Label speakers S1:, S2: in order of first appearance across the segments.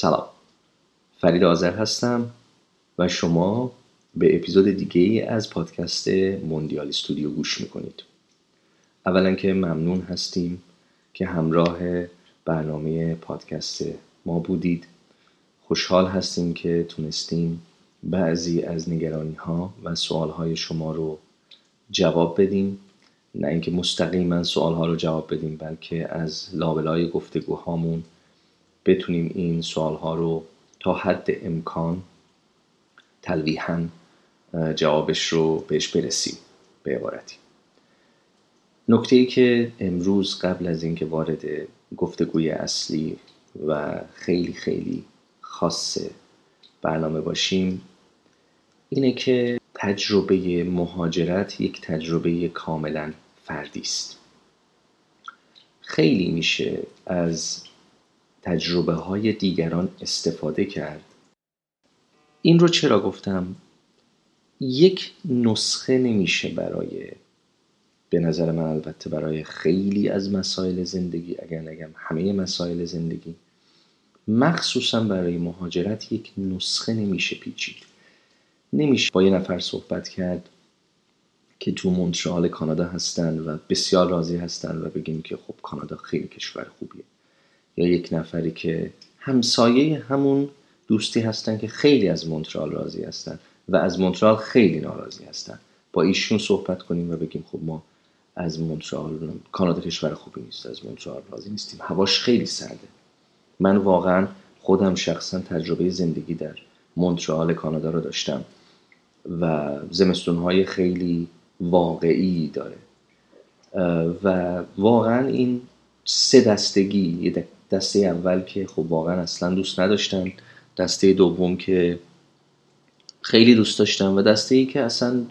S1: سلام. فرید آذر هستم و شما به اپیزود دیگه از پادکست موندیال استودیو گوش می‌کنید. اولا که ممنون هستیم که همراه برنامه پادکست ما بودید. خوشحال هستیم که تونستیم بعضی از نگرانی ها و سوال های شما رو جواب بدیم. نه اینکه مستقیما سوال ها رو جواب بدیم بلکه از لابلای گفتگوهامون بتونیم این سوال ها رو تا حد امکان تلویحا جوابش رو بهش برسیم به عبارتی. نکته ای که امروز قبل از اینکه وارد گفتگوی اصلی و خیلی خیلی خاص برنامه باشیم اینه که تجربه مهاجرت یک تجربه کاملا فردی است. خیلی میشه از تجربه های دیگران استفاده کرد. این رو چرا گفتم؟ یک نسخه نمیشه برای به نظر من البته برای خیلی از مسائل زندگی اگر نگم همه مسائل زندگی مخصوصا برای مهاجرت یک نسخه نمیشه پیچید. نمیشه با یه نفر صحبت کرد که تو مونترال کانادا هستن و بسیار راضی هستن و بگیم که خب کانادا خیلی کشور خوبیه. یا یک نفری که همسایه همون دوستی هستن که خیلی از مونترال راضی هستن و از مونترال خیلی ناراضی هستن. با ایشون صحبت کنیم و بگیم خب ما از مونترال کانادا کشور خوبی نیست از مونترال راضی نیستیم. هواش خیلی سرده. من واقعا خودم شخصا تجربه زندگی در مونترال کانادا رو داشتم و زمستونهای خیلی واقعی داره. و واقعا این سه دستگی یه دسته اول که خب واقعا اصلا دوست نداشتن دسته دوم که خیلی دوست داشتن و دسته ای که اصلا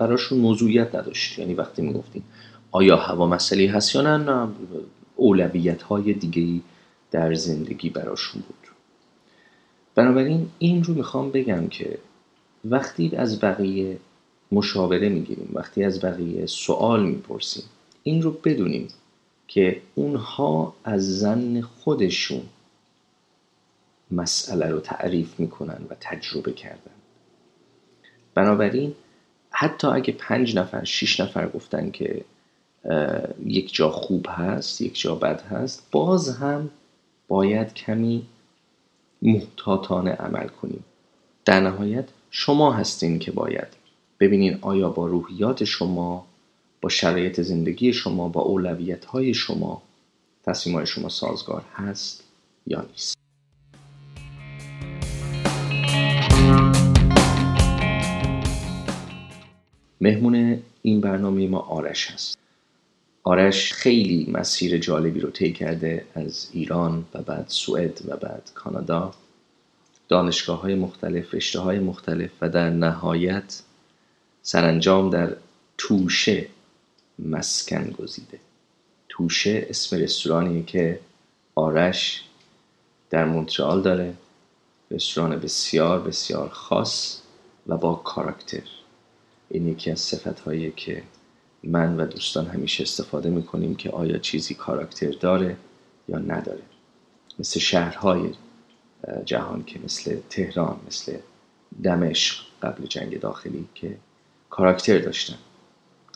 S1: براشون موضوعیت نداشت. یعنی وقتی می‌گفتیم آیا هوا مسئله هست یا نه اولویت های دیگه در زندگی براشون بود. بنابراین این رو می‌خوام بگم که وقتی از بقیه مشاوره می‌گیریم وقتی از بقیه سوال می‌پرسیم این رو بدونیم که اونها از زن خودشون مسئله رو تعریف می‌کنن و تجربه کردن. بنابراین حتی اگه پنج نفر شیش نفر گفتن که یک جا خوب هست یک جا بد هست باز هم باید کمی محتاطانه عمل کنیم. در نهایت شما هستین که باید. ببینین آیا با روحیات شما شرایط زندگی شما با اولویت های شما تصمیم های شما سازگار هست یا نیست. مهمون این برنامه ما آرش هست. آرش خیلی مسیر جالبی رو طی کرده از ایران و بعد سوئد و بعد کانادا. دانشگاه های مختلف رشته های مختلف و در نهایت سرانجام در توشه مسکن گزیده. توشه اسم رستورانیه که آرش در مونترال داره. رستوران بسیار بسیار خاص و با کاراکتر. این یکی از صفت هایی که من و دوستان همیشه استفاده می‌کنیم که آیا چیزی کاراکتر داره یا نداره. مثل شهرهای جهان که مثل تهران مثل دمشق قبل جنگ داخلی که کاراکتر داشتن.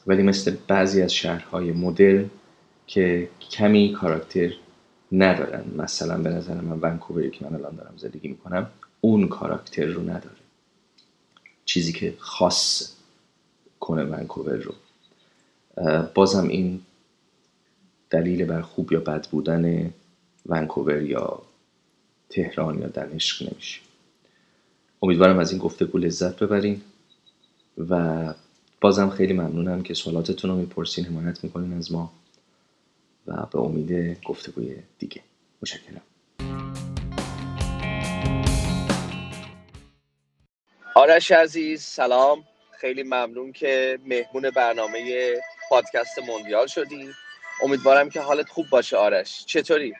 S1: ولی مثل بعضی از شهرهای مدرن که کمی کاراکتر ندارن. مثلا به نظر من ونکووری که من الان دارم زندگی می‌کنم اون کاراکتر رو نداره. چیزی که خاص کنه ونکوور رو. بازم این دلیل بر خوب یا بد بودن ونکوور یا تهران یا دمشق نمیشه. امیدوارم از این گفتگو لذت ببرین و بازم خیلی ممنونم که سوالاتتون رو می‌پرسین حمایت می‌کنین از ما و به امید گفتگوی دیگه. متشکرم.
S2: آرش عزیز سلام. خیلی ممنون که مهمون برنامه پادکست موندیال شدی. امیدوارم که حالت خوب باشه آرش. چطوری؟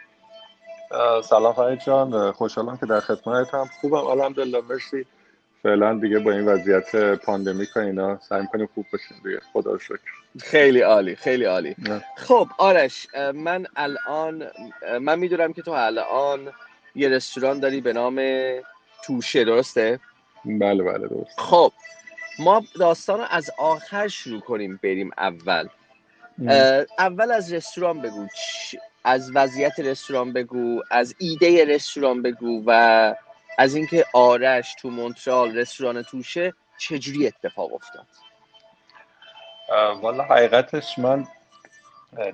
S3: سلام فرید جان. خوشحالم که در خدمتم خوبم الحمدلله. مرسی. فعلا دیگه با این وضعیت پاندمیک و اینا سعی کنیم خوب باشیم دیگه. خدا رو شکر.
S2: خیلی عالی خیلی عالی. خب آرش من الان من می‌دونم که تو الان یه رستوران داری به نام توشه درسته؟
S3: بله بله درست
S2: خب ما داستان رو از آخر شروع کنیم بریم اول. اول از رستوران بگو. از وضعیت رستوران بگو از ایده رستوران بگو و از اینکه آرش تو مونترال رستوران توشه چجوری اتفاق افتاد؟
S3: والا حقیقتش من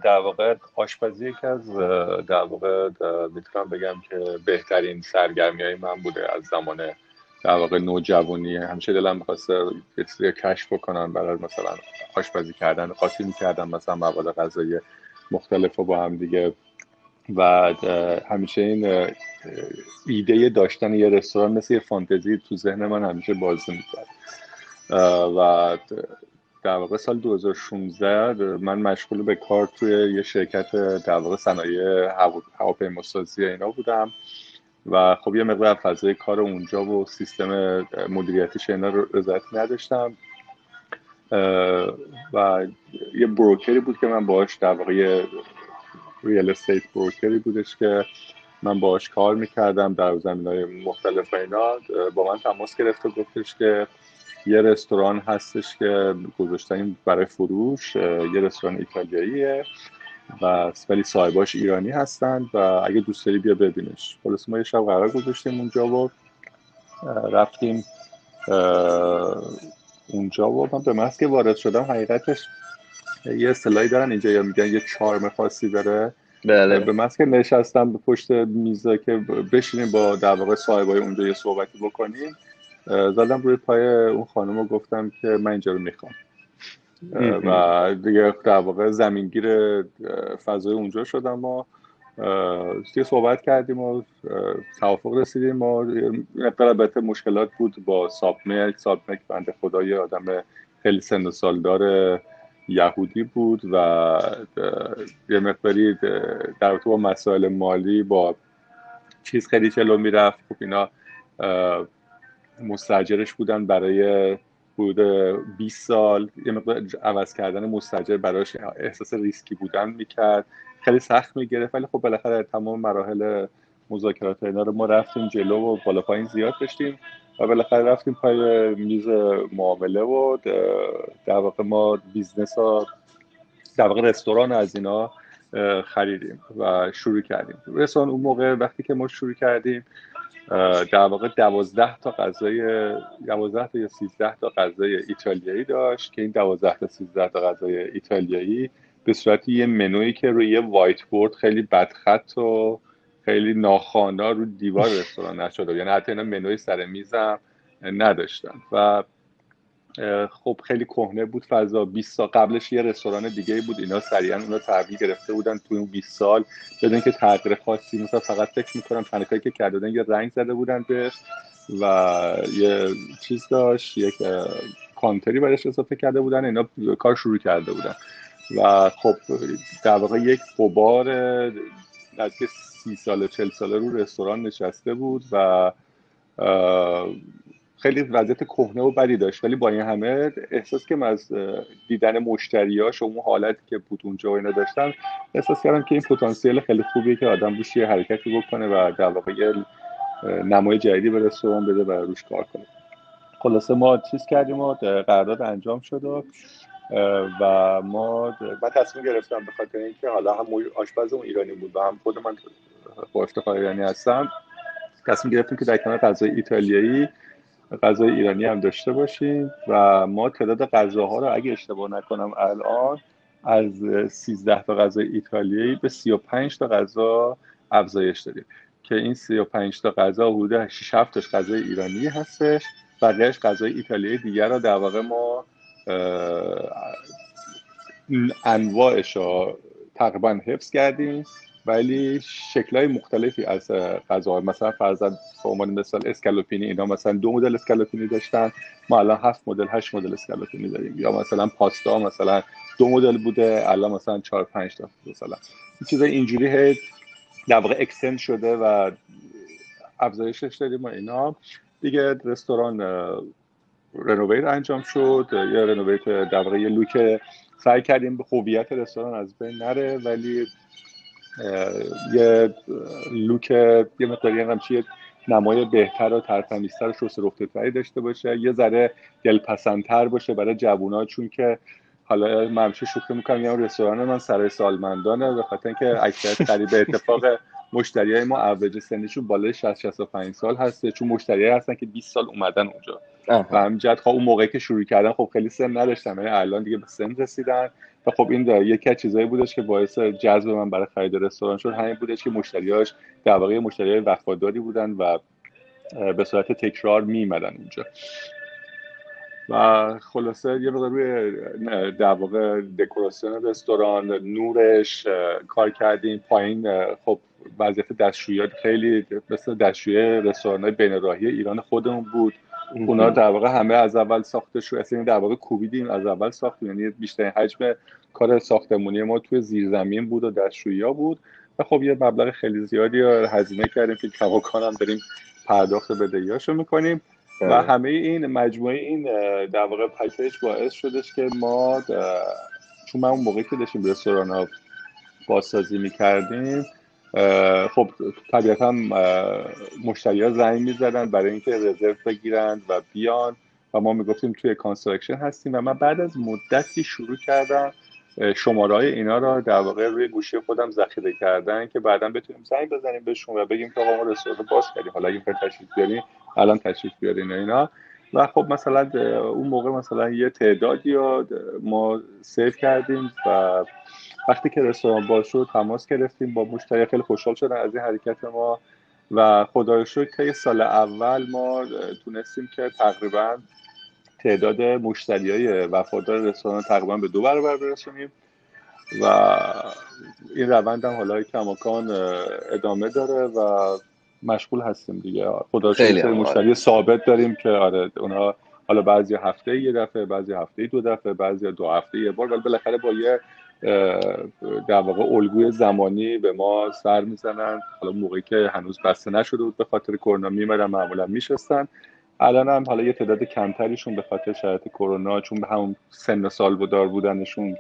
S3: در واقع آشپزی یکی از در واقع می‌تونم بگم که بهترین سرگرمی های من بوده از زمان در واقع نوجوانی. همیشه دلم می‌خواسته یه کشف بکنم برای مثلا آشپزی کردن قاطی می‌کردم مثلا مواد غذایی مختلف با هم دیگه و همیشه این ایده داشتن یه رستوران مثل یه فانتزی تو ذهن من همیشه بازی می‌کرد. و در واقع سال 2016 من مشغول به کار توی یه شرکت در واقع صنایع هواپیماسازی اینا بودم. و خب یه مقدار فضای کار اونجا و سیستم مدیریتیش اینا رو رضایت نداشتم. و یه بروکری بود که من باهاش در واقع ریال استیت بروکری بودش که من باهاش کار می‌کردم در زمین های مختلف اینا با من تماس گرفت و گفتش که یه رستوران هستش که گذاشتیم برای فروش یه رستوران ایتالیاییه و ولی صاحباش ایرانی هستند و اگه دوست داری بیا ببینش. خلاص ما یه شب قرار گذاشتیم اونجا و رفتیم اونجا و من به محض که وارد شدم حقیقتش یه اصطلاحی دارن اینجا یا میگن یه چارم خاصی داره؟
S2: بله.
S3: به محض که نشستم به پشت میزه که بشینیم با در واقع صاحبای اونجا یه صحبتی بکنیم زدم روی پای اون خانم و گفتم که من اینجا رو می‌خوام. و دیگه در واقع زمینگیر فضای اونجا شدم و دیگه صحبت کردیم و توافق رسیدیم و البته مشکلات بود با سابمک. سابمک بنده خدا یه آدم خیلی سن و سالدار یهودی بود و یه مقداری در با مسائل مالی با چیز خیلی چلو می‌رفت. خب اینا مستجرش بودن برای حدود 20 سال. یه مقدار عوض کردن مستجر براش احساس ریسکی بودن می‌کرد. خیلی سخت می‌گرفت. ولی خب بالاخره تمام مراحل مذاکرات اینا رو ما رفتیم جلو و بالا پایین زیاد داشتیم. و بالاخره رفتیم پای میز معامله و در واقع ما business رو در واقع رستوران از اینا خریدیم و شروع کردیم. رستوران اون موقع وقتی که ما شروع کردیم در واقع دوازده تا غذای دوازده تا یا سیزده تا غذای ایتالیایی داشت که این دوازده تا سیزده تا غذای ایتالیایی به صورت یه منوی که روی یه وایت بورد خیلی بدخط و خیلی ناخوانا رو دیوار رستوران نوشته شده. یعنی حتی اینا منوی سر میزم نداشتن. و خب خیلی کهنه بود. فضا 20 سال قبلش یه رستوران دیگه بود. اینا سریعا اونا تحویل گرفته بودن تو اون 20 سال. بدون که تغییر خاصی مثلا فقط فکر می‌کنم تنکایی که کرده یه رنگ زده بودن به و یه چیز داشت. یک کانتری برش اضافه کرده بودن. اینا کار شروع کرده بودن. و خب در واقع یک قبار نزدیک سی ساله چل ساله رو رستوران نشسته بود و خیلی وضعیت کهنه و بدی داشت. ولی با این همه احساس که از دیدن مشتریاش و اون حالتی که بود اونجا و اینا داشتن احساس کردم که این پتانسیل خیلی خوبیه که آدم روش یه حرکتی بکنه و در واقع نمای جدیدی به رستوران بده و روش کار کنه. خلاصه ما چیز کردیم و قرارداد انجام شد و و ما من تصمیم گرفتم به خاطر اینکه حالا هم آشپز اون ایرانی بود و هم خود من با افتخار ایرانی هستم. تصمیم گرفتیم که در کنار غذای ایتالیایی غذای ایرانی هم داشته باشیم و ما تعداد غذاها رو اگه اشتباه نکنم الان از 13 تا غذای ایتالیایی به 35 تا غذا افزایش داریم که این 35 تا غذا حدود 6 7 تاش غذای ایرانی هستش. بقیهش غذای ایتالیایی دیگر رو در واقع ما انواعش رو تقریبا حفظ کردیم. ولی های مختلفی از غذا مثلا فرضاً به عنوان مثال اسکالوپینی اینا مثلا دو مدل اسکالوپینی داشتن. ما الان هفت مدل هشت مدل اسکالوپینی داریم. یا مثلا پاستا مثلا دو مدل بوده الان مثلا چهار پنج تا مثلا. این چیز اینجوری در واقع اکستند شده و افزایشش داریم و اینا. دیگه رستوران رنوویت انجام شد. یا رنوویت در واقع یه لوک سعی کردیم به هویت رستوران از بین نره ولی یه لوک یه مقداری هم چیه نمای بهتر و ترتمیزتر و شست رفتتری داشته باشه. یه ذره دلپسندتر باشه برای جوونا چون که حالا من همیشه شوخی می‌کنم یه رستوران من سرای سالمندانه به خاطر اینکه اکثر خرید به اتفاق مشتری های ما اوج سنیشون بالای 60 65 سال هسته چون مشتری هستن که 20 سال اومدن اونجا. و همینجد خب اون موقعی که شروع کردن خب خیلی سن نداشتن یعنی الان دیگه به سن رسیدن. و خب این یکی از چیزایی بودش که باعث جذب من برای خرید رستوران شد. همین بودش که مشتریاش در واقع مشتری وفاداری بودن و به صورت تکرار میمدن اونجا و خلاصه یه مقدار روی در واقع دکوراسیون رستوران نورش کار کردیم. پایین خب وضعیت دستشویی خیلی مثل دستشویی رستوران های بین راهی ایران خودمون بود. اونا در واقع همه از اول ساخته شد. اصلا در واقع کوبیدیم از اول ساختیم. یعنی بیشترین حجم کار ساختمونی ما توی زیرزمین بود و دستشویی ها بود. و خب یه مبلغ خیلی زیادی هزینه کردیم که کماکان هم بریم پرداخت بدهیاشو می‌کنیم. و بله. همه این مجموعه این در واقع پکیج باعث شدش که ما چون من اون موقعی که داشتیم رستوران ها بازسازی می‌کردیم خب طبیعتا مشتری ها زنگ می‌زدن برای اینکه رزرو بگیرند و بیان و ما می‌گفتیم توی construction هستیم و من بعد از مدتی شروع کردم شماره های اینا را در واقع روی گوشی خودم ذخیره کردن که بعدا بتونیم زنگ بزنیم بهشون و بگیم که آقا ما رستوران باز کردیم. حالا اگه تشریف بیارین الان تشریف بیارین اینا. و خب مثلا اون موقع مثلا یه تعدادی ما save کردیم و وقتی که رستوران باز شد تماس گرفتیم با مشتری خیلی خوشحال شدن از این حرکت ما و خدای شکر که سال اول ما تونستیم که تقریبا تعداد مشتری های وفادار رستوران تقریبا به دو برابر برسونیم و این روند هم حالا کماکان ادامه داره و مشغول هستیم دیگه. خدا مشتری ثابت داریم که آره اونا حالا بعضی هفته یه دفعه بعضی هفته دو دفعه بعضی دو هفته یه بار ولی بالاخره با یه در واقع الگوی زمانی به ما سر می‌زنن. حالا موقعی که هنوز بسته نشده بود به خاطر کرونا میمدن معمولا میشستن. الان هم حالا یه تعداد کمتریشون به خاطر شرایط کرونا چون به همون سن سال بودار بودنشون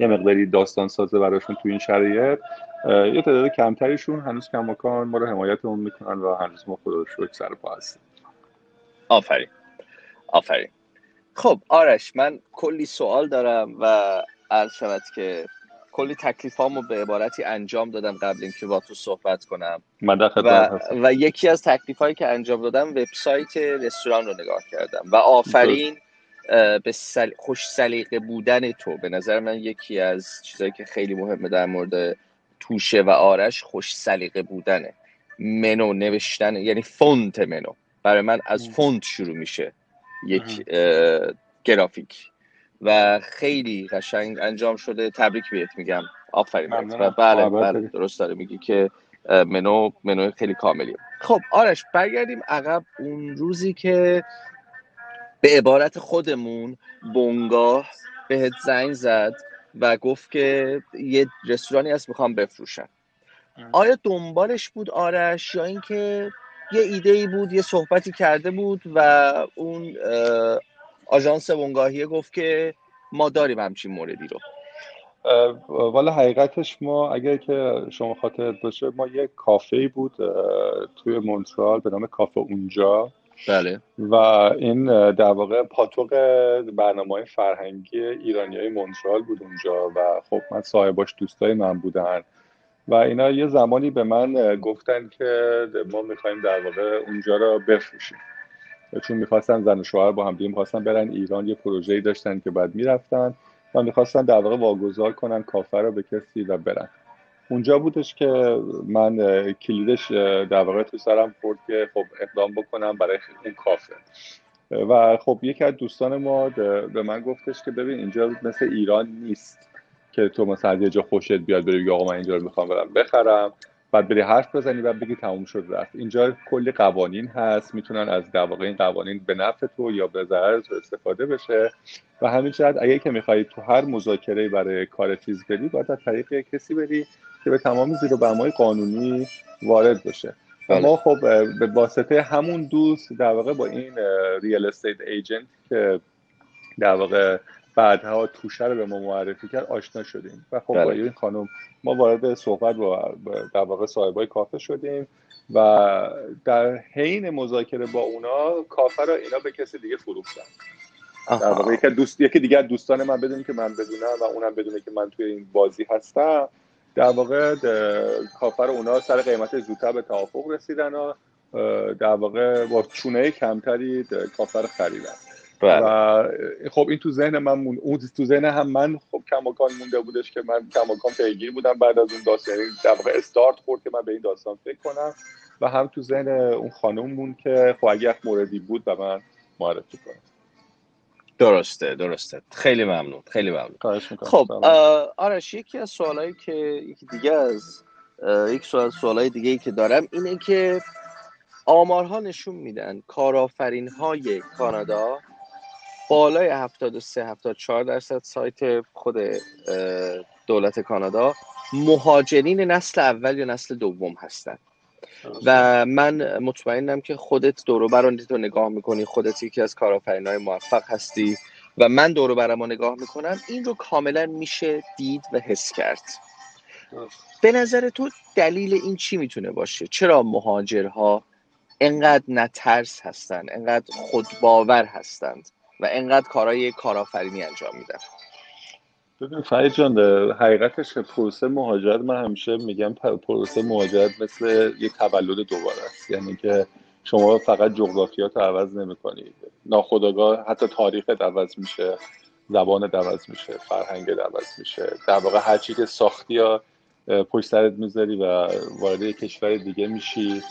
S3: یه مقداری داستان سازه براشون تو این شرایط یه تعداد کمتریشون هنوز کماکان ما رو حمایتمون می‌کنن و هنوز ما خدا شکر سر پا هستیم.
S2: آفرین. آفرین. خب آرش من کلی سوال دارم و عرض شود که کلی تکلیفامو به عبارتی انجام دادم قبل اینکه با تو صحبت کنم. و, و یکی از تکلیف هایی که انجام دادم وبسایت رستوران رو نگاه کردم. و آفرین به سل... خوش سلیقه بودن تو. به نظر من یکی از چیزهایی که خیلی مهمه در مورد توشه و آرش خوش سلیقه بودنه منو نوشتن یعنی فونت منو. برای من از فونت شروع میشه. یک گرافیک. و خیلی قشنگ انجام شده. تبریک بهت میگم. آفرین و بله بله. درست داره میگی که منو منو خیلی کاملی خب آرش برگردیم عقب. اون روزی که به عبارت خودمون بونگاه بهت زنگ زد و گفت که یه رستورانی هست می‌خوام بفروشم. آیا دنبالش بود آرش؟ یا اینکه یه ایده ای بود یه صحبتی کرده بود و اون آژانس بونگاهیه گفت که ما داریم همچین موردی رو.
S3: والا حقیقتش ما اگر که شما خاطر باشه ما یه کافه بود توی مونترال به نام کافه اونجا.
S2: بله.
S3: و این در واقع پاتوق برنامه های فرهنگی ایرانی های مونترال بود اونجا و خب من صاحباش دوستای من بودن. و اینا یه زمانی به من گفتن که ما می‌خوایم در واقع اونجا رو بفروشیم. چون می‌خواستن زن و شوهر با هم دیگه می‌خواستن برن ایران یه پروژه‌ای داشتن که بعد می‌رفتن و می‌خواستن در واقع واگذار کنن کافه رو به کسی و برن. اونجا بودش که من کلیدش در واقع تو سرم خورد که خب اقدام بکنم برای اون کافه و خب یکی از دوستان ما به من گفتش که ببین اینجا مثل ایران نیست که تو مثلا یه جا خوشت بیاد بری آقا من اینجا رو می‌خوام برم بخرم. بعد بری حرف بزنی و بگی تموم شد رفت. اینجا کلی قوانین هست می‌تونن از در واقع این قوانین به نفع تو یا به ضرر تو استفاده بشه. و همین جهت اگه که می‌خوای تو هر مذاکره برای کار چیز بری باید از طریق کسی بری که به تمام زیر و قانونی وارد بشه. و بله. ما خب به واسطه همون دوست در واقع با این ریال استیت ایجنت که در واقع بعدها توشه رو به ما معرفی کرد آشنا شدیم. و خب با بله. این خانم ما وارد صحبت با در واقع صاحبای کافه شدیم و در حین مذاکره با اونا کافه رو اینا به کسی دیگه فروختن. در واقع یکی دوست یکی دیگه دوستان من بدون که من بدونم و اونم بدونه که من توی این بازی هستم. در واقع کافه رو اونا سر قیمت زودتر به توافق رسیدن و در واقع با چونه کمتری کافه رو خریدن. بله. و خب این تو ذهن من مون... اون تو ذهن هم من خب کماکان مونده بودش که من کماکان پیگیر بودم. بعد از اون داستان یعنی در واقع استارت خورد که من به این داستان فکر کنم. و هم تو ذهن اون خانم مون که خب اگه موردی بود و من معرفی کنم
S2: درسته درسته. خیلی ممنون خیلی ممنون. خب آرش یکی از سوالایی که یکی دیگه از یک سوال سوالای دیگه ای که دارم اینه که آمارها نشون میدن کارآفرین های کانادا بالای 73 74 درصد سایت خود دولت کانادا مهاجرین نسل اول یا نسل دوم هستند و من مطمئنم که خودت دورو بران رو نگاه می‌کنی خودت یکی از کارآفرین های موفق هستی و من دورو برم نگاه می‌کنم این رو کاملا میشه دید و حس کرد. به نظر تو دلیل این چی می‌تونه باشه؟ چرا مهاجرها انقدر نترس هستند انقدر خودباور هستند؟ و انقدر کارهای کارآفرینی انجام میدن
S3: ببین فرید جان حقیقتش پروسه مهاجرت من همیشه میگم پروسه مهاجرت مثل یه تولد دوباره است. یعنی که شما فقط جغرافیات رو عوض نمی کنید ناخداگاه حتی تاریخت عوض میشه زبان عوض میشه فرهنگ عوض میشه. در واقع هر چی که ساختی یا پشت سرت می‌ذاری و وارد کشور دیگه میشی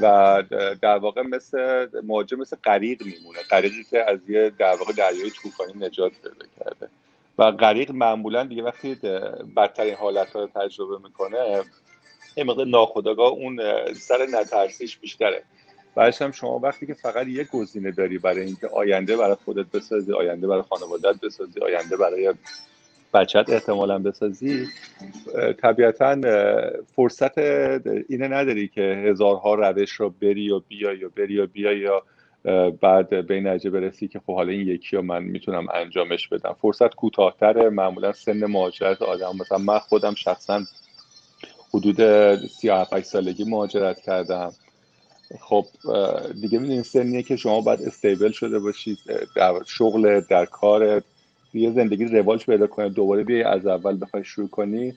S3: و در واقع مثل مهاجر مثل غریق میمونه. غریقی که از یه در واقع دریای طوفانی نجات پیدا کرده. و غریق معمولا دیگه وقتی بدترین حالت رو تجربه می‌کنه یه مقدار ناخداگاه اون سر نترسیش بیشتره. بعدش هم شما وقتی که فقط یه گزینه داری برای اینکه آینده برای خودت بسازی آینده برای خانوادت بسازی آینده برای بچت احتمالا بسازی طبیعتا فرصت اینه نداری که هزارها روش رو بری و بیای و بری و بیای یا بعد به این نتیجه برسی که خب حالا این یکی رو من می‌تونم انجامش بدم. فرصت کوتاهتره معمولا سن مهاجرت آدم. مثلا من خودم شخصا حدود 37 سالگی مهاجرت کردم. خب دیگه می‌دونید سنیه که شما باید استیبل شده باشید در شغل در کار یه زندگی روالش پیدا کنه دوباره بیای از اول بخوای شروع کنی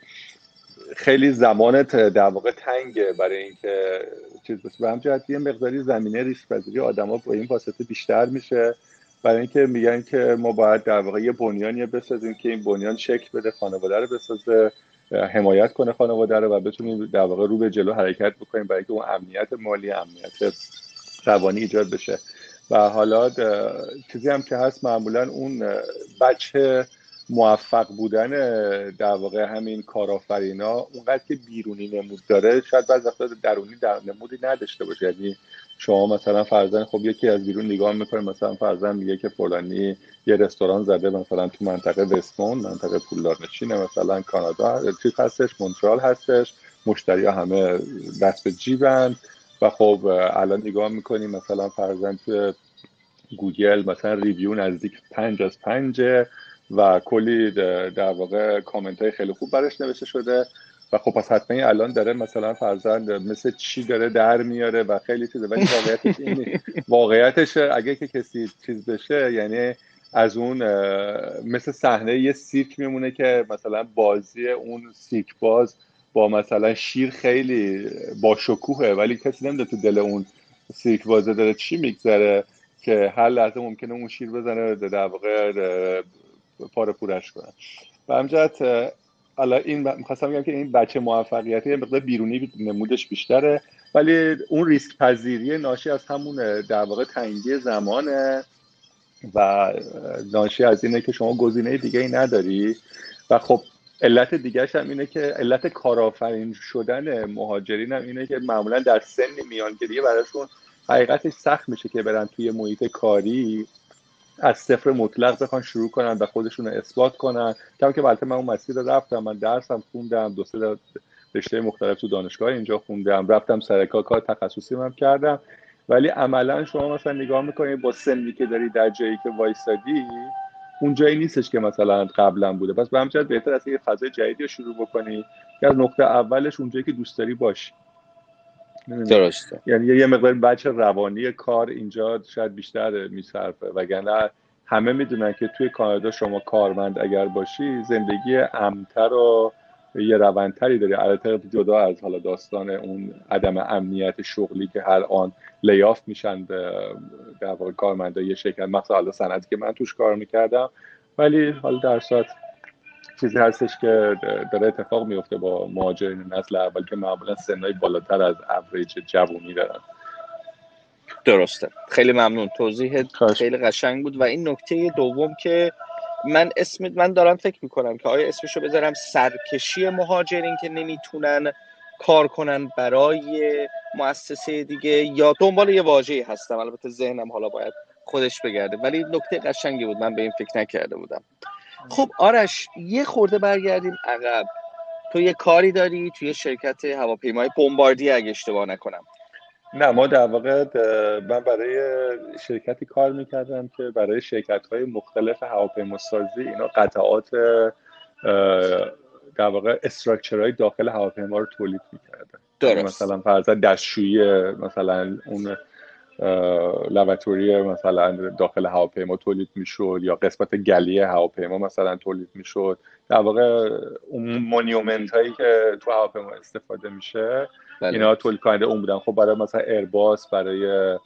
S3: خیلی زمانت در واقع تنگه برای اینکه چیز بس به همجهت یه مقداری زمینه ریسک پذیری آدما با این واسطه بیشتر میشه. برای اینکه میگن که ما باید در واقع یه بنیانی بسازیم که این بنیان شکل بده خانواده رو بسازه حمایت کنه خانواده رو و بتونیم در واقع رو به جلو حرکت بکنیم برای اینکه اون امنیت مالی امنیت روانی ایجاد بشه. و حالا چیزی هم که هست معمولا اون بچه موفق بودن در واقع همین کارآفرینا اونقدر که بیرونی نمود داره شاید بعض وقتا درونی در نمودی نداشته باشه. یعنی شما مثلا فرزن خب یکی از بیرون نگاه می‌کنه مثلا فرزن میگه که فلانی یه رستوران زده مثلا تو منطقه وستمون منطقه پولدار نشینه مثلا کانادا چیز هستش مونترال هستش مشتری ها همه دست به جیبن. و خب الان نگاه می‌کنیم مثلا فرضا تو گوگل مثلا review نزدیک پنج از پنجه و کلی در واقع کامنت های خیلی خوب برش نوشته شده. و خب پس حتما الان داره مثلا فرضا مثل چی داره در میاره و خیلی چیزه. ولی واقعیتش این واقعیتش اگه که کسی چیز بشه یعنی از اون مثل صحنه یه سیرک میمونه که مثلا بازی اون سیرک باز با مثلا شیر خیلی با شکوهه ولی کسی نمیده تو دل اون سیرک بازه داره چی میگذره که هر لحظه ممکنه اون شیر بزنه در واقع پاره پورش کنن و همجهت حالا این می‌خواستم بگم که این بچه موفقیتی یه مقدار بیرونی نمودش بیشتره ولی اون ریسک پذیری ناشی از همون در واقع تنگی زمانه و ناشی از اینه که شما گزینه دیگه ای نداری. و خب علت دیگه هم اینه که علت کارآفرین شدن مهاجرین هم اینه که معمولا در سن میانگیری براشون حقیقتش سخت میشه که برن توی محیط کاری از صفر مطلق بخوان شروع کنن و خودشون رو اثبات کنن. کم که البته من اون مسیر رفتم من درسم خوندم دو سه رشته مختلف تو دانشگاه اینجا خوندم رفتم سر کار تخصصی هم کردم. ولی عملا شما مثلا نگاه می‌کنید با سنی که داری در جایی که وایسادی اون جایی نیستش که مثلا قبلا بوده. پس به همچنین بهتر است یه فضای جدیدی رو شروع بکنی. که از نقطه اولش اونجایی که دوست داری باشی
S2: درسته.
S3: یعنی یه مقدار بچه روانی کار اینجا شاید بیشتر میصرفه. وگرنه همه می‌دونن که توی کانادا شما کارمند اگر باشی زندگی امتر و یه روندتری داری. البته جدا از حالا داستان اون عدم امنیت شغلی که هر آن لیاف میشن در واقع کارمندای شرکت. مثلا حالا سندی که من توش کار می‌کردم. ولی حالا در صورت چیزی هستش که داره اتفاق میفته با مهاجرین نسل اول که معمولا سنهای بالاتر از اوریج جوونی دارن.
S2: درسته. خیلی ممنون. توضیح خیلی قشنگ بود. و این نکته دوم که من اسم من دارم فکر می‌کنم که آیا اسمشو بذارم سرکشی مهاجرین که نمی‌تونن کار کنن برای مؤسسه دیگه یا دنبال یه واژه‌ای هستم. البته ذهنم حالا باید خودش بگرده. ولی نکته قشنگی بود. من به این فکر نکرده بودم. خب آرش یه خورده برگردیم عقب. تو یه کاری داری توی شرکت هواپیمای بمباردی اگه اشتباه نکنم.
S3: نه ما در واقع من برای شرکتی کار می‌کردم که برای شرکت های مختلف هواپیما سازی اینا قطعات در واقع های داخل هواپیما رو تولید می‌کردن.
S2: درست.
S3: مثلا فرض دستشویی مثلا اون lavatory مثلا داخل هواپیما تولید می‌شد یا قسمت galley هواپیما مثلا تولید می‌شد. در واقع اون monument هایی که تو هواپیما استفاده میشه بله. اینا تولید کننده اون بودن. خب برای مثلا ایرباس برای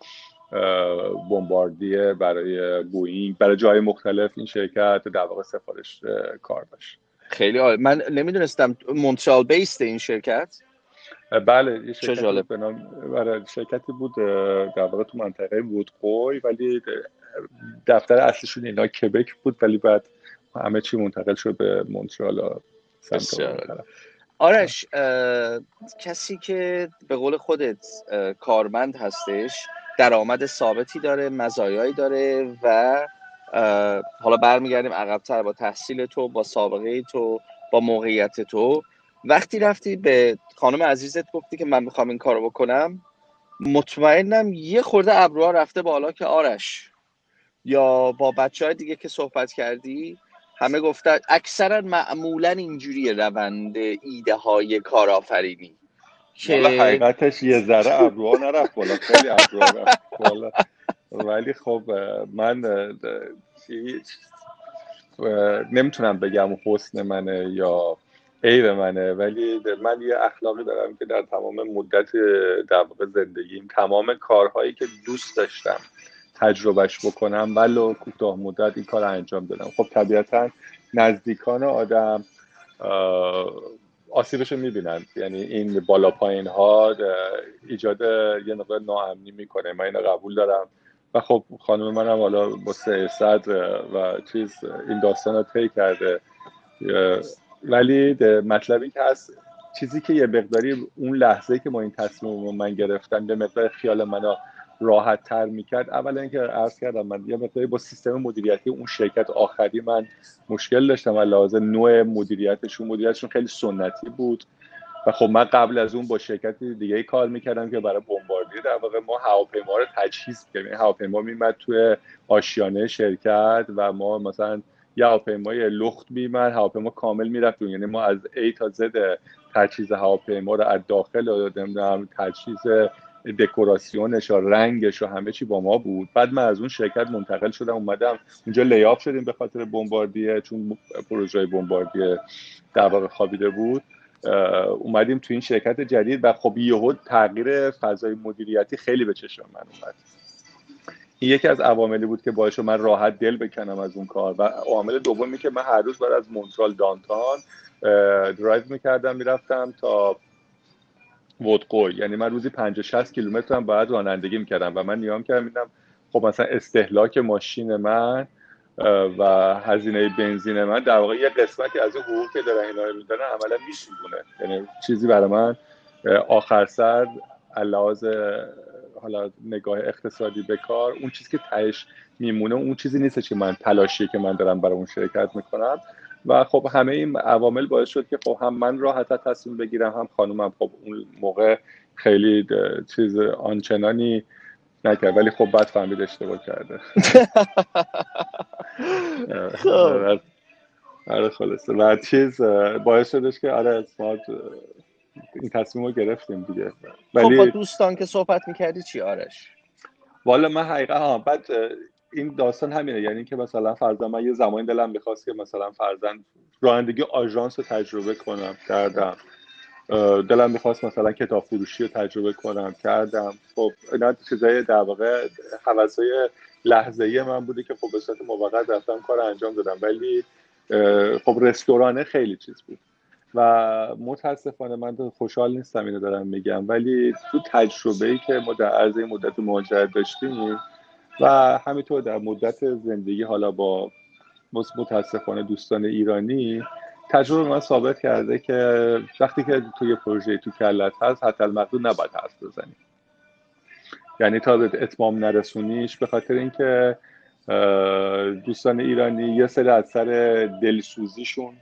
S3: بمباردیه برای بوینگ برای جای مختلف این شرکت در واقع سفارش کار داشت.
S2: خیلی عالی. من نمی‌دونستم مونترال بیست این شرکت؟
S3: بله یه شرکتی به نام برای شرکتی بود در واقع تو منطقه وودقوی ولی دفتر اصلیشون اینا کبک بود ولی بعد همه چی منتقل شد به مونترال
S2: آرش کسی که به قول خودت کارمند هستش درآمد ثابتی داره مزایایی داره و حالا برمیگردیم عقبتر با تحصیل تو با سابقه تو با موقعیت تو. وقتی رفتی به خانم عزیزت گفتی که من می‌خوام این کارو بکنم مطمئنم یه خورده ابروها رفته بالا که آرش یا با بچه های دیگه که صحبت کردی همه گفتن اکثرا معمولا اینجوری روند ایده های کارآفرینی.
S3: که حقیقتش یه ذره ابروها نرفت بالا خیلی ابروها رفت بالا. ولی خب من نمی‌تونم بگم حسن منه یا عیب منه ولی من یه اخلاقی دارم که در تمام مدت در واقع زندگیم تمام کارهایی که دوست داشتم تجربهش بکنم ولو کوتاه مدت این کار انجام دادم. خب طبیعتا نزدیکان آدم آسیبش رو می‌بینن. یعنی این بالا پایین ها ایجاد یه نقطه ناامنی می‌کنه. من اینو قبول دارم. و خب خانم منم حالا با سه و چیز این داستان رو کرده. ولی مطلبی که هست چیزی که یه مقداری اون لحظه که ما این تصمیم رو من گرفتم به مقدار خیال منو راحت تر می‌کرد. اولا اینکه عرض کردم من یه مقداری با سیستم مدیریتی اون شرکت آخری من مشکل داشتم و لازم نوع مدیریتشون مدیریتشون خیلی سنتی بود. و خب من قبل از اون با شرکت دیگه ای کار می‌کردم که برای بمباردی در واقع ما هواپیما رو تجهیز کردیم. هواپیما میمد توی آشیانه شرکت و ما مثلا یه هواپیمای لخت میمد هواپیما کامل می‌رفت یعنی ما از A تا Z تجهیز هواپیما رو از داخل و تجهیز دکوراسیونش و رنگش و همه چی با ما بود. بعد من از اون شرکت منتقل شدم اومدم. اونجا لیاف شدیم به خاطر بمباردیه چون پروژه بمباردیه در واقع خوابیده بود. اومدیم تو این شرکت جدید و خب یهو تغییر فضای مدیریتی خیلی به چشم من اومد. این یکی از عواملی بود که باعث من راحت دل بکنم از اون کار. و عامل دومی که من هر روز بعد از مونترال دانتان درایو می‌کردم می‌رفتم تا ودقوی یعنی من روزی 50 60 کیلومتر هم باید رانندگی می‌کردم و من نیام کردم میدم خب مثلا استهلاک ماشین من و هزینه بنزین من در واقع یه قسمتی از اون حقوق که دارن اینا رو میدن عملا میسوزونه یعنی چیزی برای من آخر سر علاوه حالا نگاه اقتصادی به کار اون چیزی که تهش میمونه اون چیزی نیست که من تلاشی که من دارم برای اون شرکت می‌کنم. و خب همه این عوامل باعث شد که خب هم من راحت تصمیم بگیرم هم خانومم خب اون موقع خیلی چیز آنچنانی نکرد ولی خب بعد فهمید اشتباه کرده.
S2: خب.
S3: آره, آره خلاصه. و چیز باعث شدش که آره ما این تصمیم رو گرفتیم دیگه.
S2: خب
S3: ولی
S2: با دوستان که صحبت می‌کردی چی؟ آرش.
S3: والا من حقیقا ها بعد این داستان همینه. یعنی که مثلا فرضاً من یه زمانی دلم می‌خواست که مثلا فرضاً رانندگی آژانس رو تجربه کنم کردم. دلم می‌خواست مثلا کتاب فروشی رو تجربه کنم کردم. خب اینا چیزای در واقع حوثای لحظه ای من بوده که خب به صورت موقت رفتم کار انجام دادم. ولی خب رستورانه خیلی چیز بود. و متاسفانه من خوشحال نیستم اینو دارم میگم ولی تو تجربه ای که ما در عرض مدت مهاجرت داشتیم و همینطور در مدت زندگی حالا با متاسفانه دوستان ایرانی تجربه من ثابت کرده که وقتی که توی پروژه تو کلت هست حتی المقدور نباید حرف بزنی. یعنی تا اتمام نرسونیش به خاطر اینکه دوستان ایرانی یه سری از سر دلسوزیشون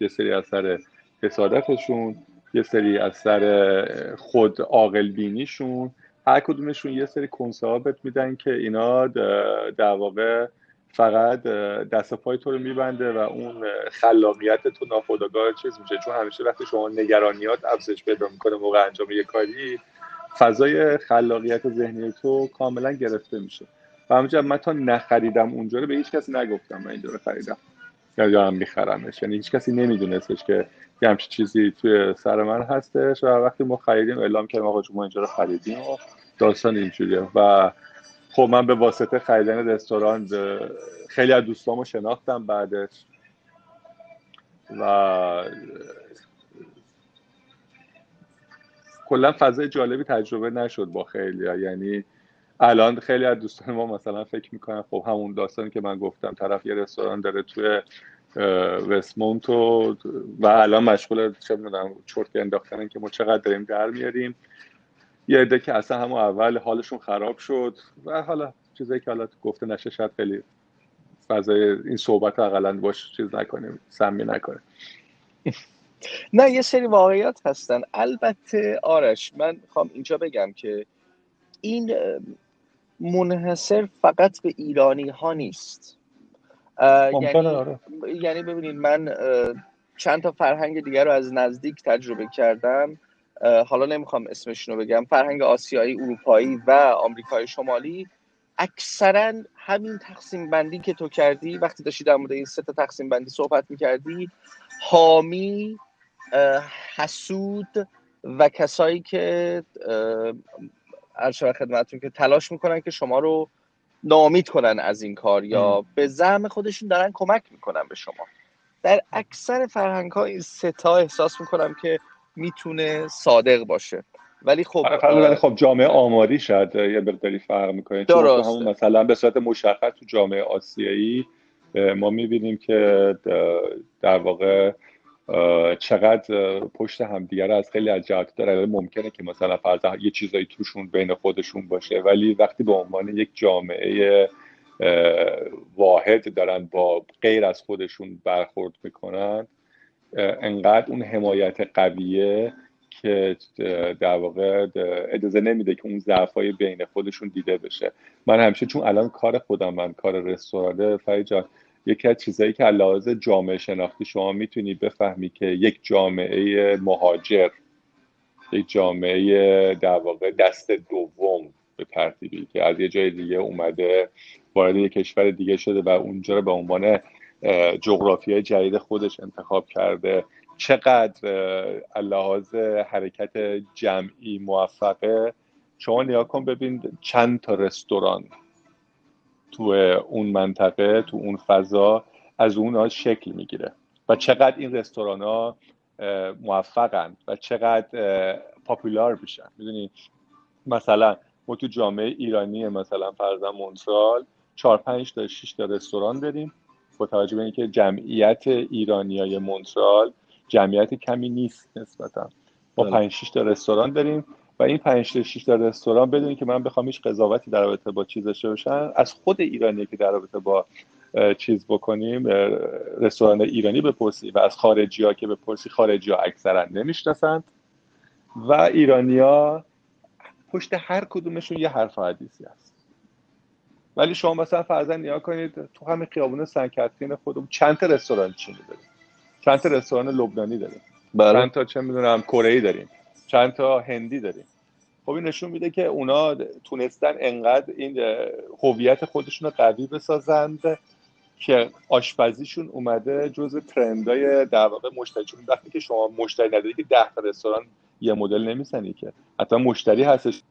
S3: یه سری از سر حسادتشون یه سری از سر خود عاقل بینیشون هر کدومشون یه سری بهت میدن که اینا در واقع فقط دست پای تو رو میبنده و اون خلاقیت تو ناخودآگاه چیز میشه. چون همیشه وقتی شما نگرانیات افزایش پیدا می‌کنه موقع انجام یه کاری فضای خلاقیت ذهنی تو کاملا گرفته میشه. و من تا نخریدم اونجا رو به هیچ کسی نگفتم من اینجا رو خریدم. یا دارم میخرمش. یعنی هیچ کسی نمیدونستش که یه همچین چیزی توی سر من هستش و وقتی ما خریدیم اعلام کردیم آقا ما اینجا رو خریدیم و داستان اینجوریه. و خب من به واسطه خریدن رستوران خیلی از دوستامو شناختم بعدش. و کلا فضای جالبی تجربه نشد با خیلی یعنی الان خیلی از دوستان ما مثلا فکر می‌کنن خب همون داستانی که من گفتم طرف یه رستوران داره توی وستمونت و و الان مشغول چه می‌دونم چرت انداختن که ما چقدر داریم در میاریم. یه عده که اصلا همون اول حالشون خراب شد و حالا چیزایی که حالا گفته نشه شاید خیلی فضای این صحبت اقلا باش چیز نکنیم سمی نکنیم.
S2: نه یه سری واقعیات هستن. البته آرش من می‌خوام اینجا بگم که این منحصر فقط به ایرانی ها نیست یعنی
S3: آره.
S2: یعنی ببینید من چند تا فرهنگ دیگر رو از نزدیک تجربه کردم. حالا نمی‌خوام اسمشون رو بگم. فرهنگ آسیایی اروپایی و آمریکای شمالی. اکثرا همین تقسیم بندی که تو کردی وقتی داشتی در مورد این سه تا تقسیم بندی صحبت می‌کردی حامی حسود و کسایی که عرض خدمتتون که تلاش می‌کنن که شما رو ناامید کنن از این کار یا به زعم خودشون دارن کمک می‌کنن به شما. در اکثر فرهنگ ها این ستا احساس می‌کنم که می‌تونه صادق باشه. ولی خب
S3: آره ولی خب جامعه آماری شاید یه مقداری فرق می‌کنه. چون همون مثلا به صورت مشخص تو جامعه آسیایی ما می‌بینیم که در واقع چقدر پشت همدیگه رو از خیلی از جهات داره. ممکنه که مثلا فرضاً یه چیزایی توشون بین خودشون باشه ولی وقتی به عنوان یک جامعه واحد دارن با غیر از خودشون برخورد می‌کنن انقدر اون حمایت قویه که در واقع اجازه نمیده که اون ضعفای بین خودشون دیده بشه. من همیشه چون الان کار خودم من کار رستورانه فرید یکی از چیزایی که لحاظ جامعه شناختی شما می‌تونی بفهمی که یک جامعه مهاجر یک جامعه در واقع دست دوم به ترتیبی که از یه جای دیگه اومده وارد یه کشور دیگه شده و اونجا رو به عنوان جغرافیای جدید خودش انتخاب کرده. چقدر لحاظ حرکت جمعی موفقه. شما نگاه کن ببین چند تا رستوران تو اون منطقه تو اون فضا از اونها شکل می‌گیره. و چقدر این رستوران ها موفقن و چقدر پاپولار میشن. می‌دونی؟ مثلا ما تو جامعه ایرانی مثلا فرضاً مونترال چهار پنج تا 6 تا رستوران داریم. با توجه به اینکه جمعیت ایرانیای مونترال جمعیت کمی نیست نسبتا. ما
S1: بله.
S3: پنج 6 تا رستوران داریم. و این 5 تا 6 تا رستوران بدون که من بخوام هیچ قضاوتی در رابطه با چیز داشته باشم از خود ایرانی که در رابطه با چیز بکنیم رستوران ایرانی بپرسی و از خارجی ها که بپرسی خارجی ها اکثرا نمی‌شناسند و ایرانیا پشت هر کدومشون یه حرف حدیثی هست. ولی شما مثلا فرضاً نیا کنید تو همین خیابون سنکترین خودمون چند تا رستوران چینی داریم؟ چند تا رستوران لبنانی داریم؟ بله. چند تا چه می‌دونم کره ای داریم؟ چند تا هندی داریم. خب این نشون میده که اونا تونستن انقدر این هویت خودشون رو قوی بسازند که آشپزیشون اومده جز ترندای در واقع مشتری. چون وقتی که شما مشتری نداری که ده تا رستوران یه مدل نمی‌زنی که. حتی مشتری هستش.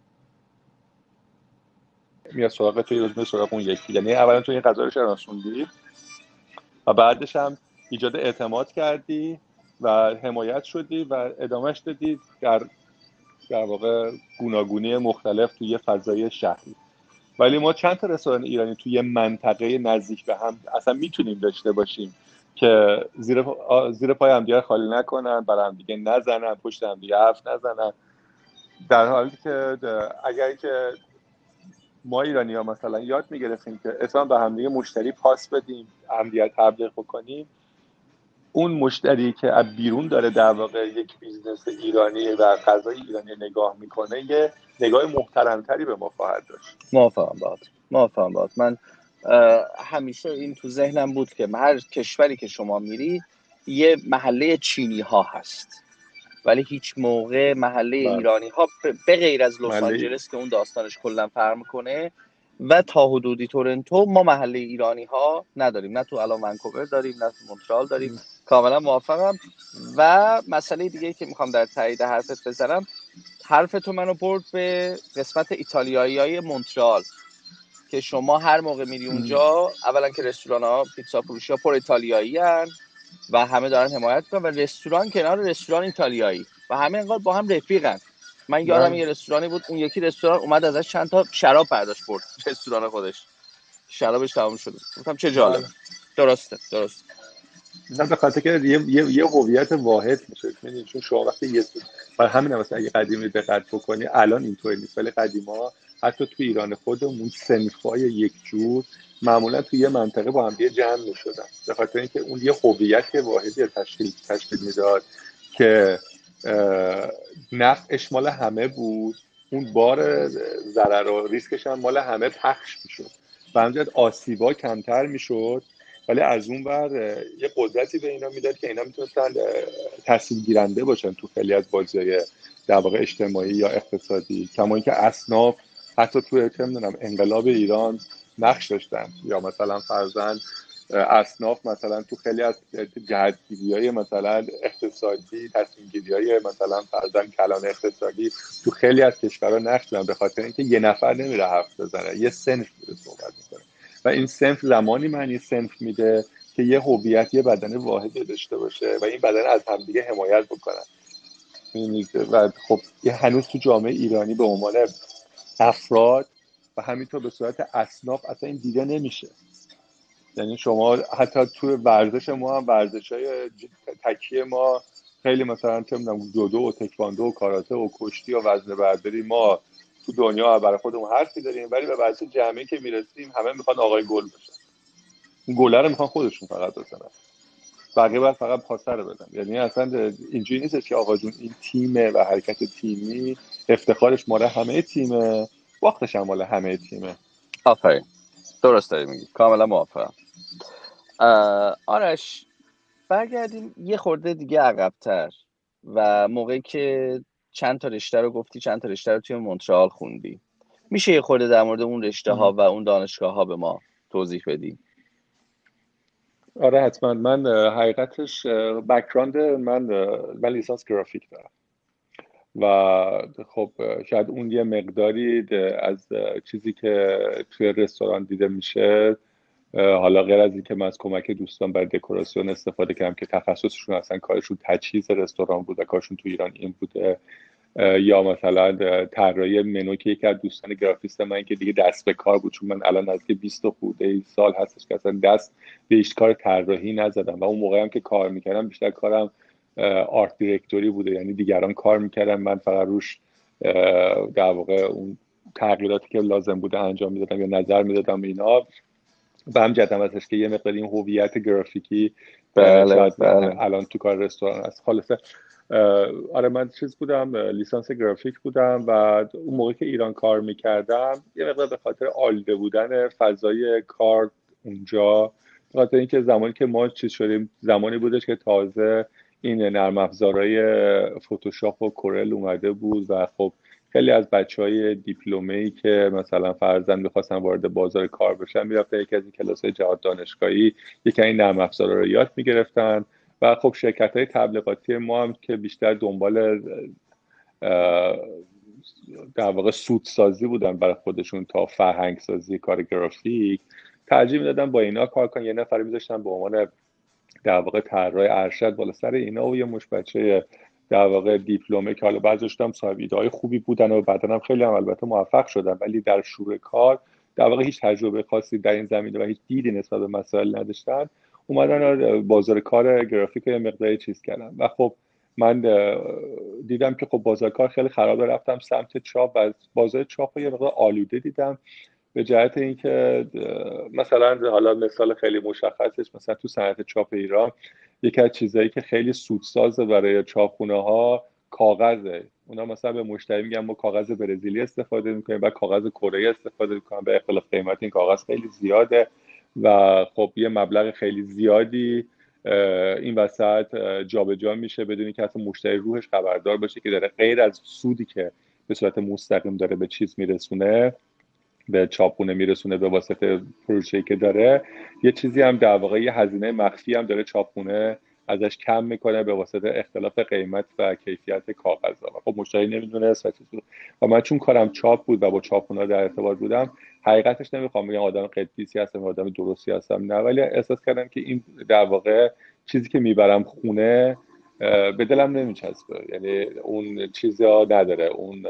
S3: میاد سراغ توی روز سراغ اون یکی. یعنی اولا تو این غذا رو شناسوندی و بعدش هم ایجاد اعتماد کردی. و حمایت شدی و ادامهش دادی در در واقع گوناگونی مختلف توی فضای شهری. ولی ما چند تا رستوران ایرانی توی منطقه نزدیک به هم اصلا می‌تونیم داشته باشیم که زیر, زیر پای هم خالی نکنن برای هم دیگه نزنن پشت هم دیگه حرف نزنن. در حالی که اگر که ما ایرانی ها مثلا یاد می‌گرفتیم که اصلا به همدیگه مشتری پاس بدیم همدیگه تبلیغ بکنیم اون مشتری که از بیرون داره در واقع یک business ایرانی و غذای ایرانی نگاه می‌کنه یه نگاه محترمتری به ما خواهد داشت.
S2: موافقم باهات. موافقم باد. من همیشه این تو ذهنم بود که هر کشوری که شما میری یه محله چینی ها هست. ولی هیچ موقع محله بله. ایرانی ها به غیر از لس آنجلس که اون داستانش کلا فرق کنه و تا حدودی تورنتو ما محله ایرانی ها نداریم. نه تو الان ونکوور داریم نه تو مونترال داریم. کاملا موافقم و مسئله دیگه که می‌خوام در تایید حرفت بزنم حرف تو منو برد به قسمت ایتالیایی های مونترال که شما هر موقع میری اونجا اولا که رستوران ها پیتزا فروشی ها پر ایتالیایی هن و همه دارن حمایت می‌کنن و رستوران کنار رستوران ایتالیایی و همه انقدر با هم رفیقن. من یادم. یه رستورانی بود اون یکی رستوران اومد ازش چند تا شراب برداشت برد رستوران خودش. شرابش تمام شده. گفتم چه جالب. بله. درسته درست
S3: نه به خاطر که یه یه, یه هویت واحد میشه. چون شما وقتی یه برای همین هم اگه قدیمی دقت بکنی الان اینطوری نیست. ولی قدیما حتی تو ایران خودمون سنفای یک جور معمولا توی یه منطقه با هم جمع می شدن به خاطر اینکه اون یه هویت واحدی تشکیل تشکیل می‌داد که نفعش مال همه بود. اون بار ضرر و ریسکش هم مال همه پخش می‌شد. و آسیبا کمتر می‌شد. ولی از اون بر یه قدرتی به اینا می‌داد که اینا می‌تونستن تصمیم گیرنده باشن تو خیلی از بازی در واقع اجتماعی یا اقتصادی. کما اینکه اصناف حتی تو چه می‌دونم انقلاب ایران نقش داشتن. یا مثلا فرزن اصناف مثلا تو خیلی از جهتگیری های مثلا اقتصادی تصمیم گیری های مثلا فرزن کلان اقتصادی تو خیلی از کشورها نقش دارن به خاطر اینکه یه نفر نمیره حرف بزنه یه سنف صحبت می‌کنه. و این سنف زمانی معنی سنف میده که یه هویت یه بدن واحدی داشته باشه و این بدن از همدیگه حمایت بکنن. و خب یه هنوز تو جامعه ایرانی به عنوان افراد و همینطور به صورت اصناف اصلا این دیده نمیشه. یعنی شما حتی تو ورزش ما هم ورزش های تکیه ما خیلی مثلا چه می‌دونم جودو و تکواندو و کاراته و کشتی و وزن برداری ما تو دنیا برای خودمون حرفی داریم ولی به ورزش جمعی که می‌رسیم همه می‌خوان آقای گل بشن. گله رو می‌خوان خودشون فقط بزنن. بقیه باید فقط پاسر بدن. یعنی اصلا اینجوری نیست که آقا جون این تیمه و حرکت تیمی افتخارش مال همه تیمه وقتش هم مال همه تیمه.
S2: آفرین. درست داری میگی. کاملا موافقم. آرش برگردیم یه خورده دیگه عقبتر و موقعی که چند تا رشته رو گفتی چند تا رشته رو توی مونترال خوندی. میشه یه خورده در مورد اون رشته ها و اون دانشگاه ها به ما توضیح بدی؟
S3: آره حتما. من حقیقتش بکراند من من لیسانس گرافیک دارم. و خب شاید اون یه مقداری از چیزی که توی رستوران دیده میشه حالا غیر از اینکه من از کمک دوستان برای دکوراسیون استفاده کردم که تخصصشون اصلا کارشون تجهیز رستوران بود و کارشون تو ایران این بوده یا مثلا طراحی منو که یکی از دوستان گرافیست من که دیگه دست به کار بود چون من الان که 20 خورده سال هستش که اصلا دست به هیچ کار طراحی نزدم و اون موقع هم که کار می‌کردم بیشتر کارم آرت دیرکتوری بوده یعنی دیگران کار می‌کردن. من فقط روش در واقع اون تغییراتی که لازم بوده انجام می‌دادم یا نظر می‌دادم اینا. و هم جدم ازش که یه مقدار این هویت گرافیکی
S2: بله, بله.
S3: الان تو کار رستوران است خالصه آره من چیز بودم لیسانس گرافیک بودم و اون موقع که ایران کار می‌کردم یه مقدار به خاطر آلده بودن فضای کار اونجا به خاطر اینکه زمانی که ما چیز شدیم زمانی بودش که تازه این نرم افزارهای فتوشاپ و کورل اومده بود و خب خیلی از بچه های دیپلومه ای که مثلا فرزن می‌خواستن وارد بازار کار بشن می‌رفتن یکی از این کلاس جهاد دانشگاهی یکی این نرم افزار رو یاد می‌گرفتن و خب شرکت های تبلیغاتی ما هم که بیشتر دنبال در واقع سودسازی بودن برای خودشون تا فرهنگ سازی کار گرافیک ترجیح می‌دادن با اینا کار کنن. یه نفر میذاشتن به عنوان در واقع طراح ارشد بالا سر اینا و یه مش بچه در واقع دیپلمه که حالا بعضیش هم صاحب ایده خوبی بودن و بعدا هم خیلی هم البته موفق شدن ولی در شروع کار در واقع هیچ تجربه خاصی در این زمینه و هیچ دیدی نسبت به مسائل نداشتن. اومدن بازار کار گرافیک یه مقداری چیز کردن. و خب من دیدم که خب بازار کار خیلی خرابه رفتم سمت چاپ و بازار چاپ یه مقدار آلوده دیدم. به جهت اینکه مثلا حالا مثال خیلی مشخصش مثلا تو صنعت چاپ ایران یکی از چیزهایی که خیلی سودسازه برای چاپخونه ها کاغذه. اونا مثلا به مشتری میگن ما کاغذ برزیلی استفاده می‌کنیم و کاغذ کره استفاده می‌کنیم به اختلاف قیمت این کاغذ خیلی زیاده و خب یه مبلغ خیلی زیادی این وسط جابجا جا میشه بدونی که اصلا مشتری روحش خبردار باشه که داره غیر از سودی که به صورت مستقیم داره به چیز میرسونه. به چاپونه میرسونه به واسطه پروژه‌ای که داره. یه چیزی هم در واقع یه هزینه مخفی هم داره چاپونه ازش کم می‌کنه به واسطه اختلاف قیمت و کیفیت کاغذ. و خب مشتری نمی‌دونست و و من چون کارم چاپ بود و با چاپونا در ارتباط بودم حقیقتش نمی‌خوام بگم آدم قدیسی هستم آدم درستی هستم نه. ولی احساس کردم که این در واقع چیزی که می‌برم خونه به دلم نمیچسبه. یعنی اون چیزا نداره. اون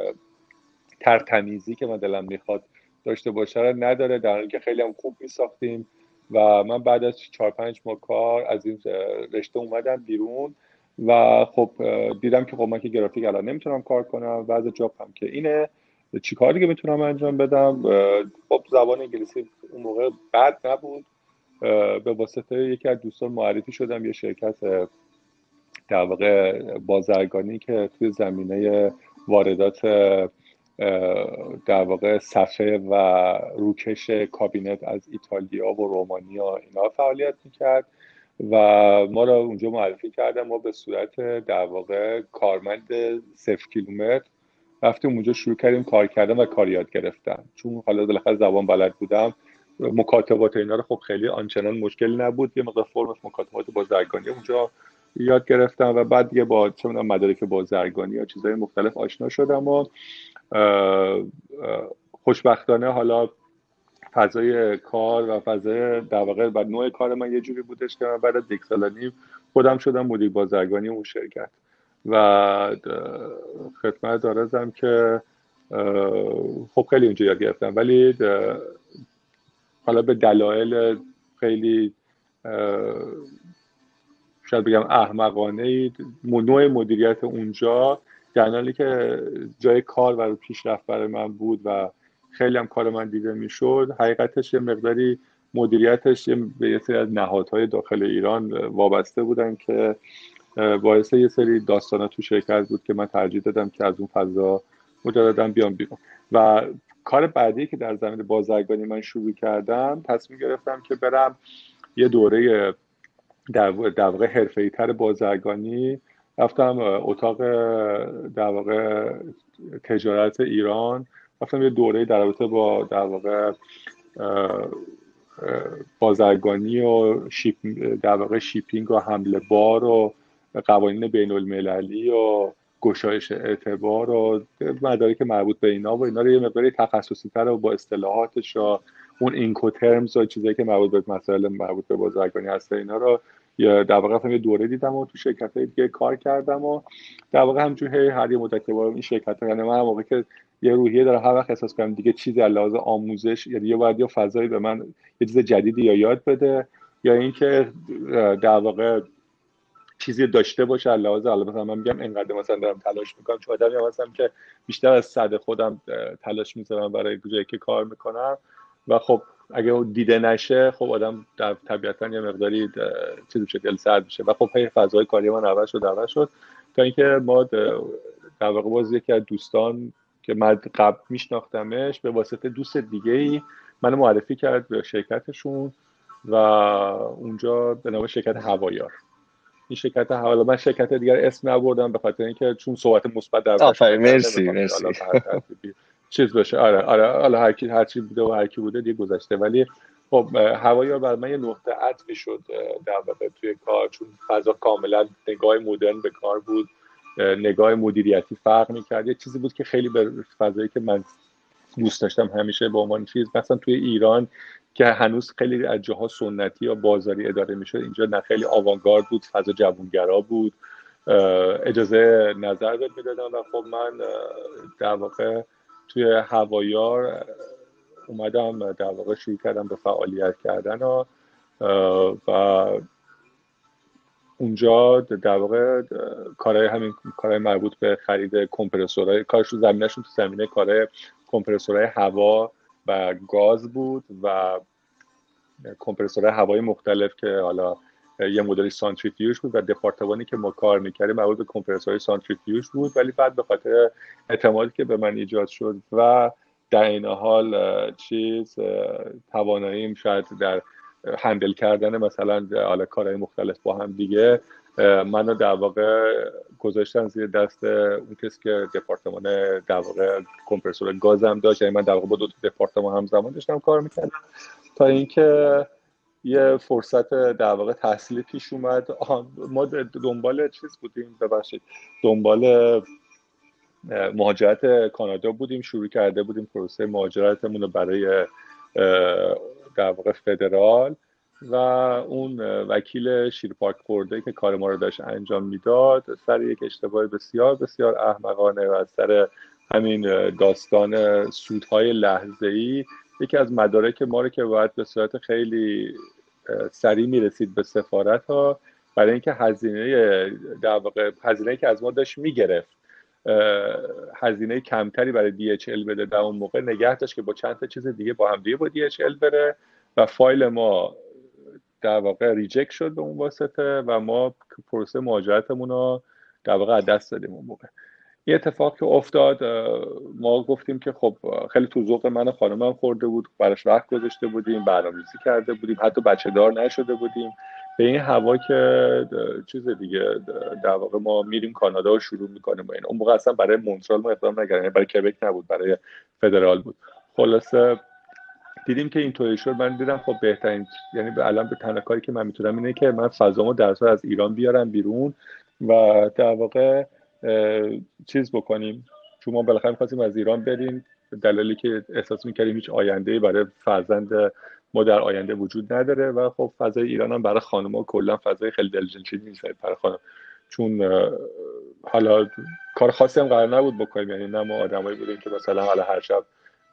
S3: ترتمیزی که من دلم می‌خواد داشته باشه نداره در حالی که خیلی هم خوب میساختیم و من بعد از چهار پنج ماه کار از این رشته اومدم بیرون و خب دیدم که خب من که گرافیک الان نمی‌تونم کار کنم بعد جاب هم که اینه. چی کار دیگه می‌تونم انجام بدم؟ خب زبان انگلیسی اون موقع بد نبود. به واسطه یکی از دوستان معرفی شدم یه شرکت در واقع بازرگانی که توی زمینه واردات در واقع صفحه و روکش کابینت از ایتالیا و رومانیا اینا فعالیت می‌کرد و ما را اونجا معرفی کردن ما به صورت در واقع کارمند صفر کیلومتر رفتیم اونجا شروع کردیم کار کردن و کار یاد گرفتن. چون حالا بالاخره زبان بلد بودم مکاتبات اینا رو خب خیلی آنچنان مشکل نبود. یه مقدار فرم مکاتبات بازرگانی اونجا یاد گرفتم و بعد دیگه با چه مدارک بازرگانی یا چیزهای مختلف آشنا شدم و خوشبختانه حالا فضای کار و فضای در واقع و نوع کار من یه جوری بودش که من بعد از یک سال نیم خودم شدم مدیر بازرگانی اون شرکت. و خدمت دارزم که خب خیلی اونجا یاد گرفتم. ولی حالا به دلایل خیلی شاید بگم احمقانه نوع مدیریت اونجا در حالی که جای کار و پیشرفت برای من بود و خیلی هم کار من دیده می‌شد حقیقتش یه مقداری مدیریتش به یه سری از نهادهای داخل ایران وابسته بودن که باعث یه سری داستانات تو شرکت بود که من ترجیح دادم که از اون فضا مجددا بیام بیرون. و کار بعدی که در زمین بازرگانی من شروع کردم تصمیم گرفتم که برم یه دوره در واقع حرفه‌ای تر بازرگانی رفتم اتاق در واقع تجارت ایران. رفتم یه دوره در رابطه با در واقع بازرگانی و شیپ در واقع شیپینگ و حمله بار و قوانین بین المللی و گشایش اعتبار و مدارک مربوط به اینا و اینا رو یه مقداری تخصصی تر و با اصطلاحاتش و اون اینکوترمز و چیزایی که مربوط به مسائل مربوط به بازرگانی هست اینا رو در واقع یه دوره دیدم و تو شرکت های دیگه کار کردم و در واقع همچون هر یه مدت که این شرکت یعنی من موقع که یه روحیه دارم هر وقت احساس کنم دیگه چیزی از لحاظ آموزش یعنی یه باید یا فضایی به من یه چیز جدیدی یا یاد بده یا اینکه در واقع چیزی داشته باشه از لحاظ مثلا من میگم اینقدر مثلا دارم تلاش می‌کنم چون آدمی هستم که بیشتر از صد خودم تلاش می‌ذارم برای جایی که کار می‌کنم. و خب اگه دیده نشه خب آدم در طبیعتا یه مقداری چیز میشه دل سرد میشه. و خب هی فضای کاری من عوض شد عوض شد. تا اینکه ما در واقع باز یکی از دوستان که من قبل میشناختمش به واسطه دوست دیگه ای منو معرفی کرد به شرکتشون و اونجا به نام شرکت هوایار. این شرکت حوالا من شرکت دیگر اسم نبردم به خاطر اینکه چون صحبت مثبت در
S2: آفرین مرسی مرسی.
S3: چیز باشه. آره آره. حالا هر کی هر چی بوده و هر کی بوده دیگه گذشته. ولی خب هوایار برای من یه نقطه عطفی شد در واقع توی کار. چون فضا کاملا نگاه مدرن به کار بود نگاه مدیریتی فرق می‌کرد. یه چیزی بود که خیلی به فضایی که من دوست داشتم همیشه به عنوان چیز مثلا توی ایران که هنوز خیلی از جاها سنتی یا بازاری اداره می‌شد اینجا نه خیلی آوانگارد بود فضا جوونگرا بود. اجازه نظر داد می‌دادم و خب من در واقع توی هوایار اومدم در واقع شروع کردم به فعالیت کردن و, و اونجا در واقع کارهای همین کارهای مربوط به خرید کمپرسورهای کارش رو زمینشون تو زمینه کارهای کمپرسورهای هوا و گاز بود و کمپرسورهای هوای مختلف که حالا یه مدلی سانتریفیوژ بود و دپارتمانی که ما کار می‌کردیم مربوط به کمپرسورهای سانتریفیوژ بود ولی بعد به خاطر اعتمادی که به من ایجاد شد و در این حال چیز تواناییم شاید در هندل کردن مثلا حالا کارهای مختلف با هم دیگه منو در واقع گذاشتن زیر دست اون کسی که دپارتمان در واقع کمپرسور گازم داشت. یعنی من در واقع با دو دپارتمان همزمان داشتم کار می‌کردم. تا اینکه یه فرصت در واقع تحصیلی پیش اومد. ما دنبال چیز بودیم ببخشید. دنبال مهاجرت کانادا بودیم شروع کرده بودیم پروسه مهاجرتمون رو برای در واقع فدرال و اون وکیل شیرپاک خورده که کار ما رو داشت انجام می‌داد سر یک اشتباه بسیار بسیار احمقانه و سر همین داستان سودهای لحظه ای یکی از مدارک ما رو که باید به صورت خیلی سریع می‌رسید به سفارت ها برای اینکه هزینه در واقع هزینه که از ما داشت می‌گرفت هزینه کمتری برای DHL بده. در اون موقع نگه داشت که با چند تا چیز دیگه با هم دیگه با DHL بره و فایل ما در واقع ریجکت شد به اون واسطه و ما پروسه مهاجرتمون رو در واقع از دست دادیم اون موقع. این اتفاق که افتاد ما گفتیم که خب خیلی تو ذوق من و خانمم خورده بود براش وقت گذاشته بودیم برنامه‌ریزی کرده بودیم حتی بچه دار نشده بودیم. به این هوا که چیز دیگه در واقع ما میریم کانادا و شروع می‌کنیم و این اون موقع اصلا برای مونترال ما اقدام نکردیم یعنی برای کبک نبود برای فدرال بود. خلاصه دیدیم که اینطوری شد من دیدم خب بهترین یعنی به الان به تنها کاری که من می‌تونم اینه که من فضامو در از ایران بیارم بیرون و در واقع چیز بکنیم. چون ما بالاخره می‌خواستیم از ایران بریم دلیلی که احساس می‌کردیم هیچ آینده برای فرزند ما در آینده وجود نداره و خب فضای ایران هم برای خانم ها کلا فضای خیلی دلجنشینی نیست برای خانم. چون حالا کار خاصی هم قرار نبود بکنیم. یعنی نه ما آدمایی بودیم که مثلا حالا هر شب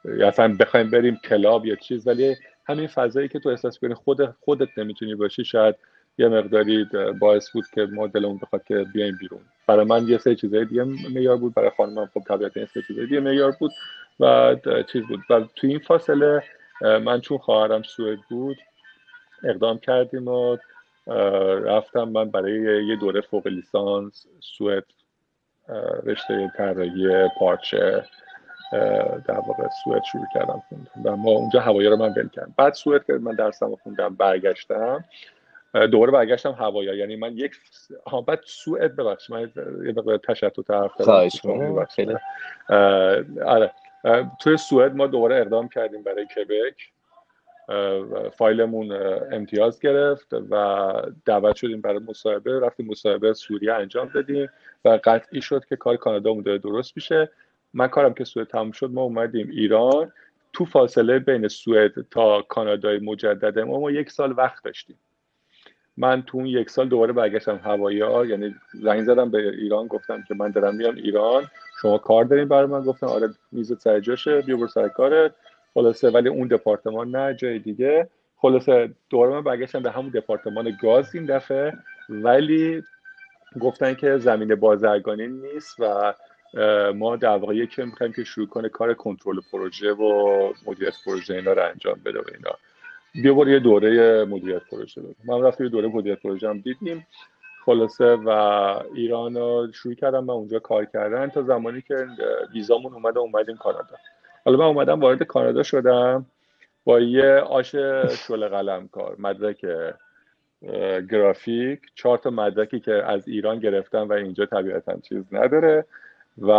S3: یا اصلا بخوایم بریم کلاب یا چیز ولی همین فضایی که تو احساس کنی خود خودت نمی‌تونی باشی شاید یه مقداری باعث بود که ما دلمون بخواد که بیایم بیرون. برای من یه سه چیزای دیگه معیار بود برای خانمم خب طبیعتا یه سه چیزای دیگه معیار بود و چیز بود. و تو این فاصله من چون خواهرم سوئد بود اقدام کردیم و رفتم. من برای یه دوره فوق لیسانس سوئد رشته طراحی پارچه در واقع سوئد شروع کردم خوندم و ما اونجا هوایی رو من ول کردم. بعد سوئد که من درسم خوندم برگشتم دوباره برگشتم هوایا یعنی من یک ها بعد سوئد ببخش من یه مقدار تشتت حرف
S2: خیلی.
S3: آره. توی سوئد ما دوباره اقدام کردیم برای کبک فایلمون امتیاز گرفت و دعوت شدیم برای مصاحبه. رفتیم مصاحبه سوریه انجام دادیم و قطعی شد که کار کانادا داره درست میشه. من کارم که سوئد تموم شد ما اومدیم ایران. تو فاصله بین سوئد تا کانادای مجدد ما ما یک سال وقت داشتیم. من تو اون یک سال دوباره برگشتم هوایی ها یعنی زنگ زدم به ایران گفتم که من دارم میام ایران. شما کار دارین برای من؟ گفتم آره میز سر جاشه بیا برو سر کارت. خلاصه ولی اون دپارتمان نه جای دیگه. خلاصه دوباره من برگشتم به همون دپارتمان گاز این دفعه. ولی گفتن که زمین بازرگانی نیست و ما در واقع یکی می‌خوایم که شروع کنه کار کنترل پروژه و مدیریت پروژه اینا رو انجام بده و اینا. بیا یه دوره مدیریت پروژه بده من رفتم یه دوره مدیریت پروژه هم دیدیم. خلاصه و ایران رو شروع کردم من اونجا کار کردن تا زمانی که ویزامون اومده اومدیم کانادا. حالا من اومدم وارد کانادا شدم با یه آش شل قلم کار مدرک گرافیک چهار تا مدرکی که از ایران گرفتم و اینجا طبیعتا چیز نداره. و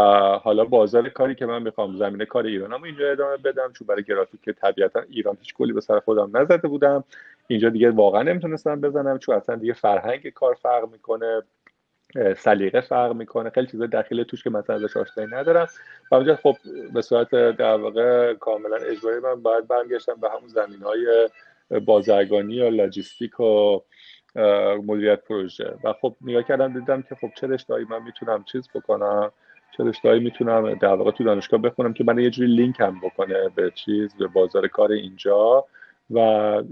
S3: حالا بازار کاری که من می‌خوام زمینه کار ایرانم اینجا ادامه بدم چون برای گرافیک که طبیعتا ایران هیچ کلی به سر خودم نزده بودم. اینجا دیگه واقعا نمی‌تونستم بزنم چون اصلا دیگه فرهنگ کار فرق می‌کنه سلیقه فرق می‌کنه خیلی چیزا داخل توش که مثلا ازش آشنایی ندارم. و اونجا خب به صورت در واقع کاملا اجباری من باید برگشتم به همون زمین های بازرگانی یا لاجیستیک و مدیریت پروژه. و خب نگاه کردم دیدم که خب چه رشتهایی من می‌تونم چیز بکنم. چه رشتهایی می‌تونم در واقع تو دانشگاه بخونم که من یه جوری لینک هم بکنه به چیز به بازار کار اینجا و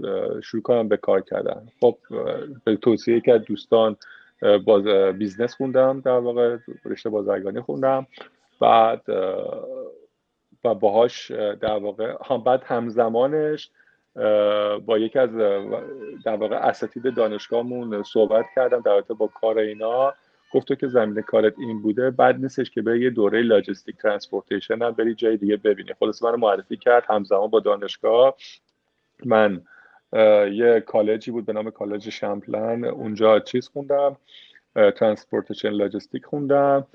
S3: شروع کنم به کار کردن. خب به توصیه یکی دوستان باز business خوندم در واقع رشته بازرگانی خوندم. بعد و باهاش در واقع بعد همزمانش با یکی از در واقع اساتید دانشگاهمون صحبت کردم در رابطه با کار اینا. گفت که زمینه کارت این بوده بد نیستش که به یه دوره logistics transportation هم بری جای دیگه ببینی. خلاصه منو معرفی کرد همزمان با دانشگاه. من یه کالجی بود به نام کالج Champlain. اونجا چیز خوندم transportation logistics خوندم.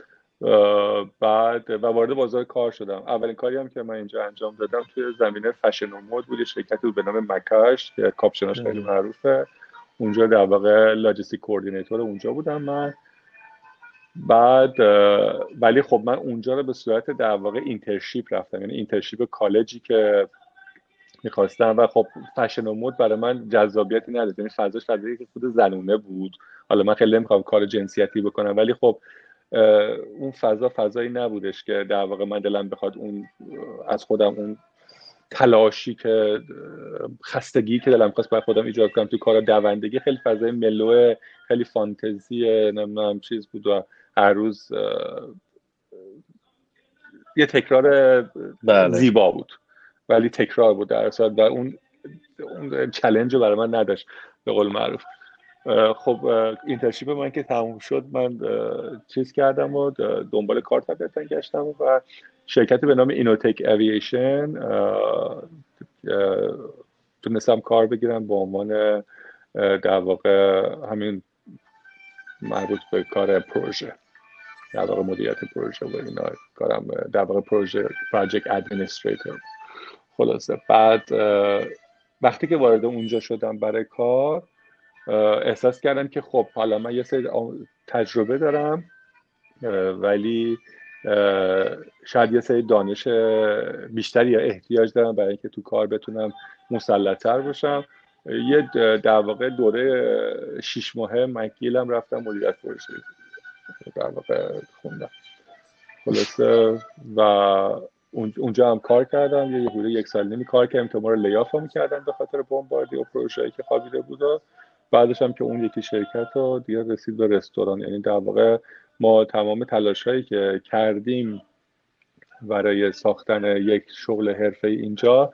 S3: بعد و وارد بازار کار شدم. اولین کاری هم که من اینجا انجام دادم توی زمینه فشن و مود بود. شرکتی بود به نام Mackage که کاپشناش خیلی. معروفه. اونجا در واقع logistics coordinator اونجا بودم من. بعد ولی خب من اونجا رو به صورت در واقع internship رفتم. یعنی internship کالجی که می‌خواستم و خب فشن و مود برای من جذابیتی نداشت. یعنی فضاش فضایی که خود زنونه بود. حالا من خیلی نمی‌خوام کار جنسیتی بکنم ولی خب اون فضا فضایی نبودش که در واقع من دلم بخواد اون از خودم اون تلاشی که خستگی که دلم خواست برای خودم ایجاد کنم. تو کار دوندگی خیلی فضای ملو خیلی فانتزی نمی‌دونم چیز بود و هر روز یه تکرار بله. زیبا بود. ولی تکرار بود در و اون اون challenge برای من نداشت به قول معروف. خب internship من که تموم شد من چیز کردم و دنبال کار طبیعتا گشتم و شرکتی به نام Innotech Aviation تونستم کار بگیرم به عنوان در واقع همین مربوط به کار پروژه. در واقع مدیریت پروژه و اینا کارم در واقع پروژه پراجکت ادمنستریتور خلاصه. بعد وقتی که وارد اونجا شدم برای کار احساس کردم که خب حالا من یه سری تجربه دارم ولی شاید یه سری دانش بیشتری یا احتیاج دارم برای اینکه تو کار بتونم مسلطتر باشم. یه در واقع دوره شیش ماه مکیلم رفتم مدیریت پروژه. در واقع خوندم. خلاصه و اونجا هم کار کردم. یه حدود یک سال نمی کار کردم که ما رو لیاف هم کردن به خاطر بمباردی و پروژه‌ای که خوابیده بود بعدش هم که اون یکی شرکت رو دیگه رسید به رستوران. یعنی در واقع ما تمام تلاش هایی که کردیم برای ساختن یک شغل حرفه اینجا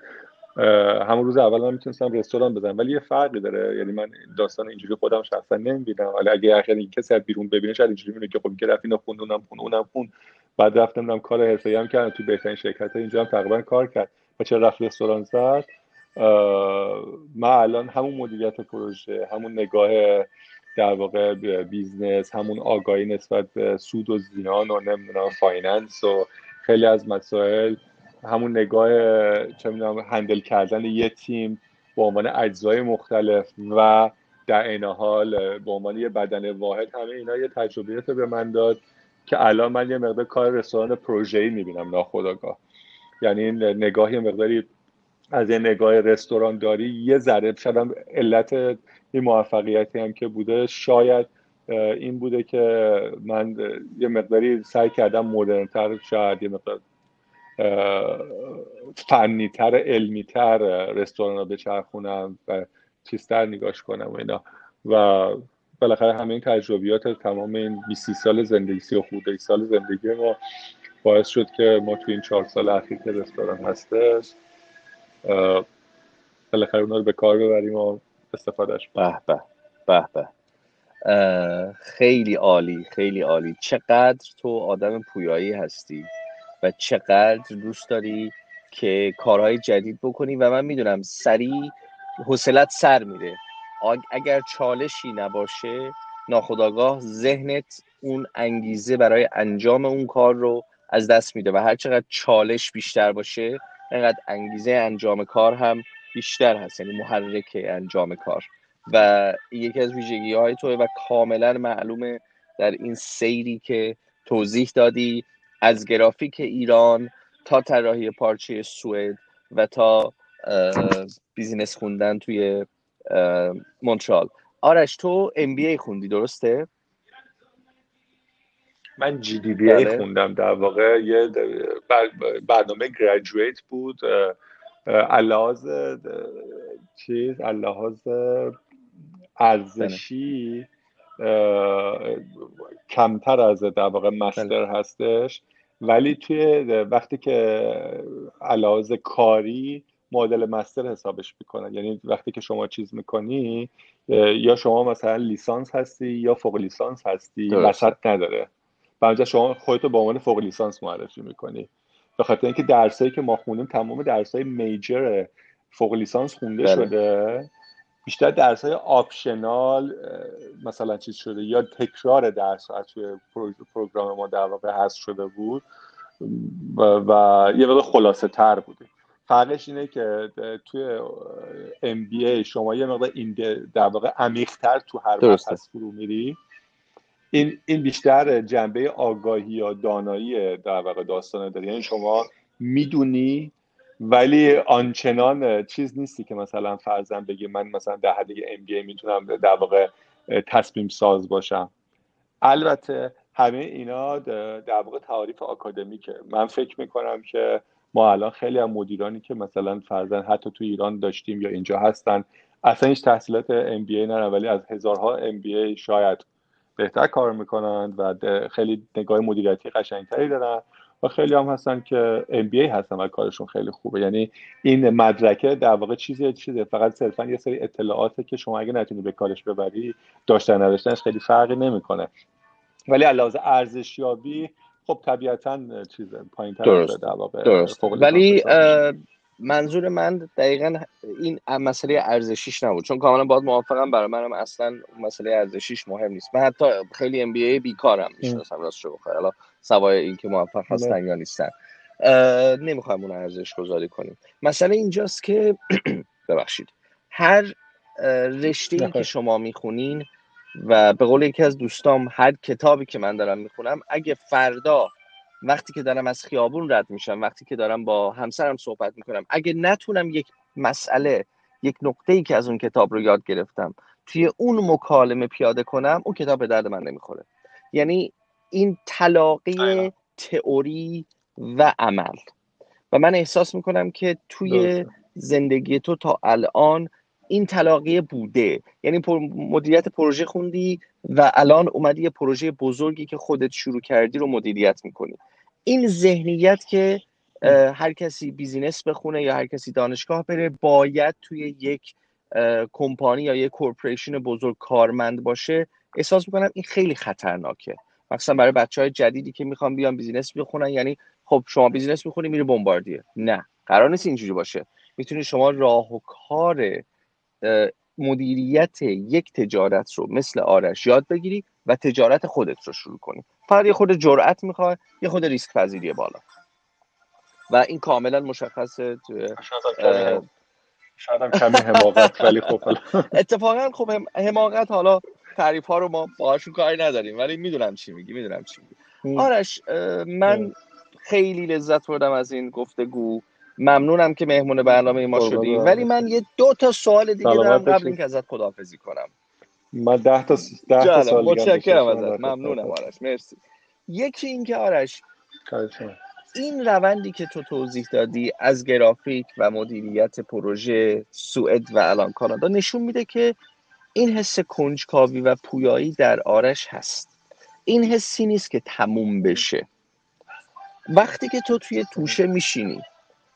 S3: همون روز اول من می‌تونستم رستوران بزنم ولی یه فرقی داره. یعنی من داستان اینجوری خودم شخصا نمی‌بینم. ولی اگه کسی از بیرون ببینه شاید اینجوری می‌بینه که خب که رفت اینو خوند اونم خوند اونم خوند بعد رفتم کار حرفه‌ای هم کردم. تو بهترین شرکت ها اینجا هم تقریبا کار کرد. و چه رفت رستوران زد من الان همون مدیریت پروژه همون نگاه در واقع business همون آگاهی نسبت به سود و زیان و نمی‌دونم finance و خیلی از مسائل همون نگاه چه می‌دونم هندل کردن یه تیم به عنوان اجزای مختلف و در این حال به عنوان یه بدن واحد همه اینا یه تجربیات به من داد که الان من یه مقدار کار رستوران پروژه‌ای می‌بینم ناخداگاه یعنی نگاهی مقداری از یه نگاه رستوران داری یه ذره شاید علت این موفقیتی هم که بوده شاید این بوده که من یه مقداری سعی کردم مدرنتر شاید یه مقدار فنیتر علمیتر رستوران رو بچرخونم و چیزتر نگاش کنم و اینا. و بالاخره همه این تجربیات تمام این 20 سال زندگی سی و خورده سال زندگی ما باعث شد که ما تو این چهار سال اخیر که رستوران هستش بالاخره اونا رو به کار ببریم و استفادهش
S2: به به به به. خیلی عالی خیلی عالی. چقدر تو آدم پویایی هستی. و چقدر دوست داری که کارهای جدید بکنی و من می‌دونم سریع حوصلت سر میره اگر چالشی نباشه ناخداگاه ذهنت اون انگیزه برای انجام اون کار رو از دست میده و هر چقدر چالش بیشتر باشه اینقدر انگیزه انجام کار هم بیشتر هست یعنی محرک انجام کار. و یکی از ویژگی های توئه و کاملا معلومه در این سیری که توضیح دادی از گرافیک ایران تا طراحی پارچه سوئد و تا business خوندن توی مونترال. آرش تو MBA خوندی درسته؟
S3: من جی دی بی ای خوندم در واقع. یه برنامه گریجویت بود. اللحاظ چیز اللحاظ ارزشی کمتر از در واقع مستر هستش. ولی توی وقتی که علاوز کاری مدل مستر حسابش می‌کنن. یعنی وقتی که شما چیز می‌کنی یا شما مثلا لیسانس هستی یا فوق لیسانس هستی وسط نداره. بعد شما خودتو به عنوان فوق لیسانس معرفی می‌کنی. به خاطر اینکه درسایی که ما خوندیم تمام درسای میجر فوق لیسانس خونده بله. شده. بیشتر درس های آپشنال مثلا چیز شده یا تکرار درس ها توی پروگرام ما در واقع هست شده بود و, و یه وقت خلاصه تر بوده. فرقش اینه که توی ام بی ای شما یه مقدار این در واقع عمیق‌تر تو هر بحث فرو میری. این این بیشتر جنبه آگاهی یا دانایی در واقع داستانه داره. یعنی شما می‌دونی ولی آنچنان چیز نیستی که مثلا فرزن بگی من مثلا در حد ام بی می‌تونم در واقع تصمیم ساز باشم. البته همه اینا در واقع تعاریف آکادمیکه. من فکر می‌کنم که ما الان خیلی هم مدیرانی که مثلا فرزن حتی تو ایران داشتیم یا اینجا هستن اصلا هیچ تحصیلات ام بی ای ولی از هزارها ام بی ای شاید بهتر کار می‌کنند و خیلی نگاه مدیریتی قشنگتری دارن. و خیلی هم هستن که ام بی ای هستن و کارشون خیلی خوبه. یعنی این مدرکه در واقع چیزی چیزه. فقط صرفا یه سری اطلاعاته که شما اگه نتونی به کارش ببری داشتن نداشتنش خیلی فرقی نمی‌کنه. ولی علاوه ارزشیابی خب طبیعتا چیز پایین تر در واقع
S2: درست. ولی منظور من دقیقا این مسئله ارزشیش نبود چون کاملا باید موافقم برای منم اصلا مسئله ارزشیش مهم نیست. من حتی خیلی ام بی ای بیکارم می‌شناسم راست شو بخیر حالا سوای این که موفق هستن یا نیستن. نمی‌خوایم اون ارزش گذاری کنیم. مسئله اینجاست که ببخشید. هر رشته ای که شما می‌خونین و به قول یکی از دوستام هر کتابی که من دارم می‌خونم اگه فردا وقتی که دارم از خیابون رد میشم وقتی که دارم با همسرم صحبت می‌کنم اگه نتونم یک مسئله یک نقطه ای که از اون کتاب رو یاد گرفتم توی اون مکالمه پیاده کنم اون کتاب به درد من نمی‌خوره. یعنی این تلاقی تئوری و عمل. و من احساس می‌کنم که توی زندگی تو تا الان این تلاقی بوده. یعنی مدیریت پروژه خوندی و الان اومدی یه پروژه بزرگی که خودت شروع کردی رو مدیریت می‌کنی. این ذهنیت که هر کسی business بخونه یا هر کسی دانشگاه بره باید توی یک کمپانی یا یک corporation بزرگ کارمند باشه. احساس می‌کنم این خیلی خطرناکه. مثلا برای بچه های جدیدی که می‌خوان بیان business بخونن. یعنی خب شما business می‌خونی میری بمباردیه. نه قرار نیست اینجوری باشه. می‌تونی شما راه و کار مدیریت یک تجارت رو مثل آرش یاد بگیری و تجارت خودت رو شروع کنی. فقط یه خود جرأت می‌خواد یه خود ریسک پذیری بالا. و این کاملا مشخصه توی
S3: شاید هم کمی حماقت ولی خب
S2: اتفاقا خب حماقت حالا تعریف ها رو ما باهاشون کاری نداریم ولی می‌دونم چی میگی می‌دونم چی میگی. آرش من خیلی لذت بردم از این گفتگو. ممنونم که مهمون برنامه ما شدی. ولی من یه دو تا سوال دیگه دارم قبل اینکه ازت خداحافظی کنم.
S3: من ده تا ده تا سوال
S2: متشکرم ازت. ممنونم. آرش مرسی. یکی اینکه آرش این روندی که تو توضیح دادی از گرافیک و مدیریت پروژه سوئد و الان کانادا نشون میده که این حس کنجکاوی و پویایی در آرش هست. این حسی نیست که تموم بشه. وقتی که تو توی توشه میشینی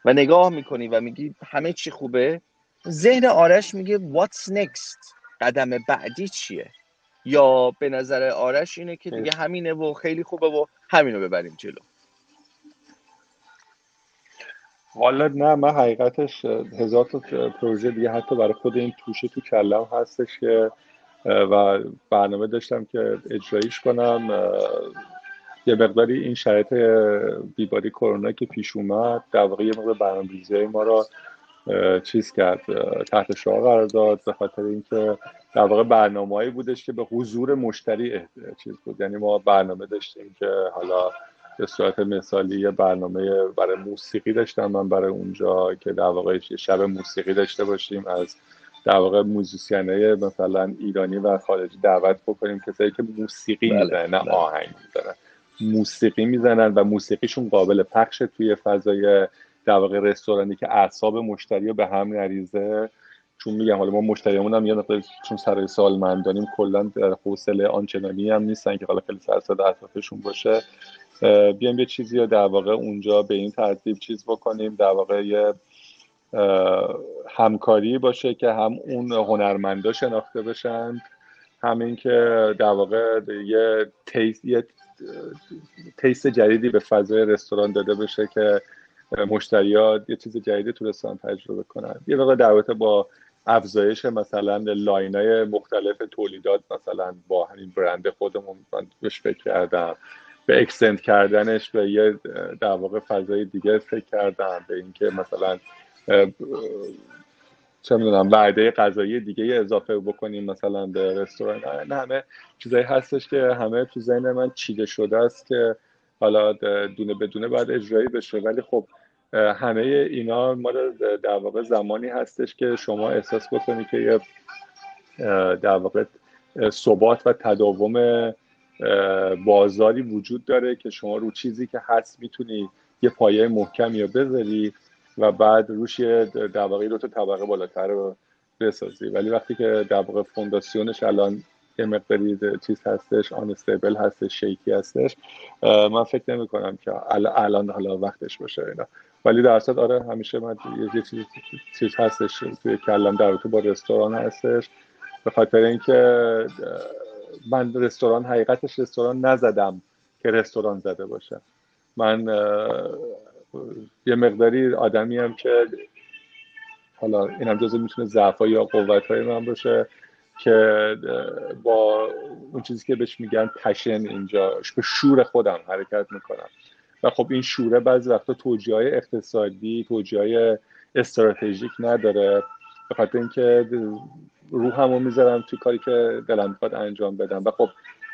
S2: و نگاه می‌کنی و میگی همه چی خوبه ذهن آرش میگه what's next قدم بعدی چیه؟ یا به نظر آرش اینه که دیگه همینه و خیلی خوبه و همینو ببریم جلو.
S3: والا نه من حقیقتش هزار تا پروژه دیگه حتی برای خود این توشه تو کلم هستش که و برنامه داشتم که اجرایش کنم یه مقداری این شرایط بیباری کرونا که پیش اومد در واقع یه مقدار برنامه‌ریزی ما را چیز کرد تحت شعار قرار داد به خاطر اینکه در واقع برنامه‌ای بودش که به حضور مشتری چیز بود یعنی ما برنامه داشتیم که حالا به صورت مثالی یه برنامه برای موسیقی داشتم من برای اونجا که در واقع شب موسیقی داشته باشیم از در واقع موزیسینای مثلا ایرانی و خارجی دعوت بکنیم کسایی که موسیقی بله. می‌زنن نه بله. آهنگ می‌زنن موسیقی می‌زنن و موسیقیشون قابل پخش توی فضای در واقع رستورانی که اعصاب مشتری رو به هم نریزه. چون میگم حالا ما مشتریمون هم یه چون سر سال مندانیم کلا در حوصله آنچنانی هم نیستن که حالا خیلی سر اطرافشون باشه. بیایم یه چیزی رو در واقع اونجا به این ترتیب چیز بکنیم. در واقع یه همکاری باشه که هم اون هنرمندا شناخته بشن همین که در واقع یه taste, یه taste جدیدی به فضای رستوران داده بشه که مشتریات یه چیز جدیدی تو رستوران تجربه کنن. یه واقع در با افزایش مثلا line های مختلف تولیدات مثلا با همین برند خودمون من بهش فکر کردم. به extend کردنش به یه در واقع فضای دیگه فکر کردم. به اینکه مثلا چه می‌دونم وعده غذایی دیگه اضافه بکنیم مثلا به رستوران. نه همه چیزایی هستش که همه تو ذهن من چیده شده است که حالا دونه بدونه باید اجرایی بشه. ولی خب همه اینا ما در واقع زمانی هستش که شما احساس بکنید که یه در واقع ثبات و تداوم بازاری وجود داره که شما رو چیزی که هست می‌تونی یه پایه محکمی رو بذاری. و بعد روش در واقع دو تا طبقه بالاتر رو بسازی. ولی وقتی که در فونداسیونش الان یه مقداری چیز هستش آن استیبل هستش شیکی هستش من فکر نمی کنم که الان حالا وقتش باشه اینا. ولی در اصل آره همیشه من یه چیز, چیز هستش توی کلم در تو با رستوران هستش. به خاطر اینکه من رستوران حقیقتش رستوران نزدم که رستوران زده باشه. من یه مقداری آدمی هم که حالا این هم جزو می‌تونه ضعف یا قوت های من باشه که با اون چیزی که بهش میگن پشن اینجا به شور خودم حرکت می‌کنم. و خب این شوره بعضی وقتا توجیه های اقتصادی توجیه های استراتژیک نداره. به خاطر اینکه روحمو می‌ذارم توی کاری که دلم می‌خواد انجام بدم. و خب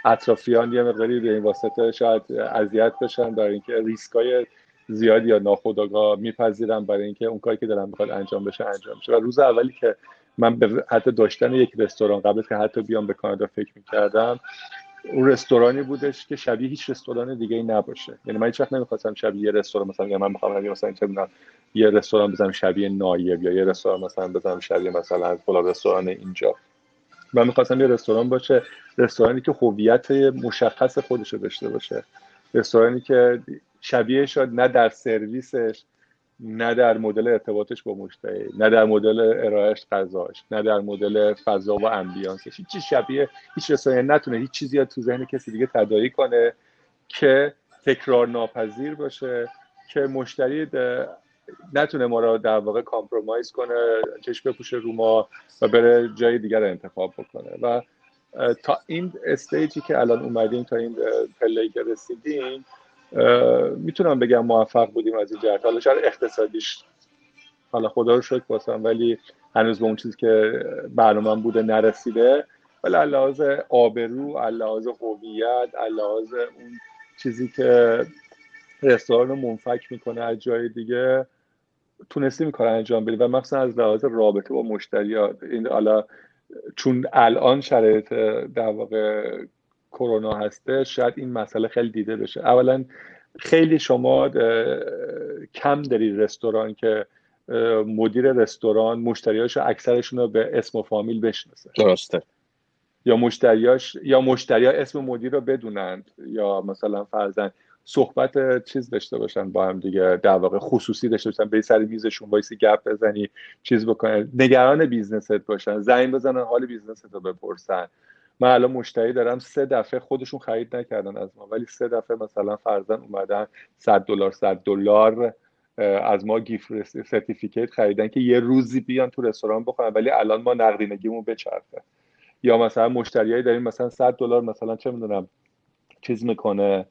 S3: اطرافیان یه مقداری به این واسطه شاید اذیت بشن برای اینکه ریسکای زیادی یا ناخودآگاه میپذیرم برای اینکه اون کاری که دلم می‌خواد انجام بشه انجام بشه و روز اولی که من به حتی داشتن یک رستوران قبل که حتی بیام به کانادا فکر می‌کردم اون رستورانی بودش که شبیه هیچ رستوران دیگه ای نباشه. یعنی من هیچ وقت نمی‌خواستم شبیه یه رستوران مثلا من می‌خوام مثلا چه یه رستوران بزنم شبیه نایب یا یه رستوران مثلا بزنم شبیه مثلا فلان رستوران اینجا. من می‌خواستم یه رستوران باشه رستورانی که هویت مشخص خودش رو داشته باشه. رستورانی که شبیه شد نه در سرویسش نه در مدل ارتباطش با مشتری نه در مدل ارائهش غذاش نه در مدل فضا و امبیانسش هیچ شبیه هیچ رسانه نتونه هیچ چیزی تو ذهن کسی دیگه تداعی کنه که تکرار ناپذیر باشه که مشتری نتونه ما را در واقع compromise کنه چشم بپوشه رو ما و بره جای دیگر انتخاب بکنه. و تا این stage ی که الان اومدیم تا این پله که رسیدیم می‌تونم بگم موفق بودیم از این جهت. حالا شاید اقتصادیش حالا خدا رو شکر باسم ولی هنوز به اون چیزی که برنامه بوده نرسیده. ولی لحاظ آبرو لحاظ هویت لحاظ اون چیزی که رستوران رو منفک می‌کنه از جای دیگه تونستی می‌کنه انجام بدی و مخصوصا از لحاظ رابطه با مشتری این حالا چون الان شرایط در واقع کرونا هسته شاید این مسئله خیلی دیده بشه. اولا خیلی شما کم داری رستوران که مدیر رستوران مشتریاشو اکثرشون رو به اسم و فامیل بشناسه.
S2: درسته.
S3: یا مشتریاش یا مشتریا اسم مدیر رو بدونند یا مثلا فرضا صحبت چیز داشته باشن با هم دیگه در واقع خصوصی داشته باشن به سر میزشون وایسی گپ بزنی چیز بکنن نگران business ت باشن زنگ بزنن حال business ت رو بپرسن. من الان مشتری دارم سه دفعه خودشون خرید نکردن از ما ولی سه دفعه مثلا فرضا اومدن 100 دلار 100 دلار از ما gift certificate خریدن که یه روزی بیان تو رستوران بخورن ولی الان ما نقدینگیمون بچرخه یا مثلا مشتریایی داریم مثلا 100 دلار مثلا چه می‌دونم چیز می‌کنه.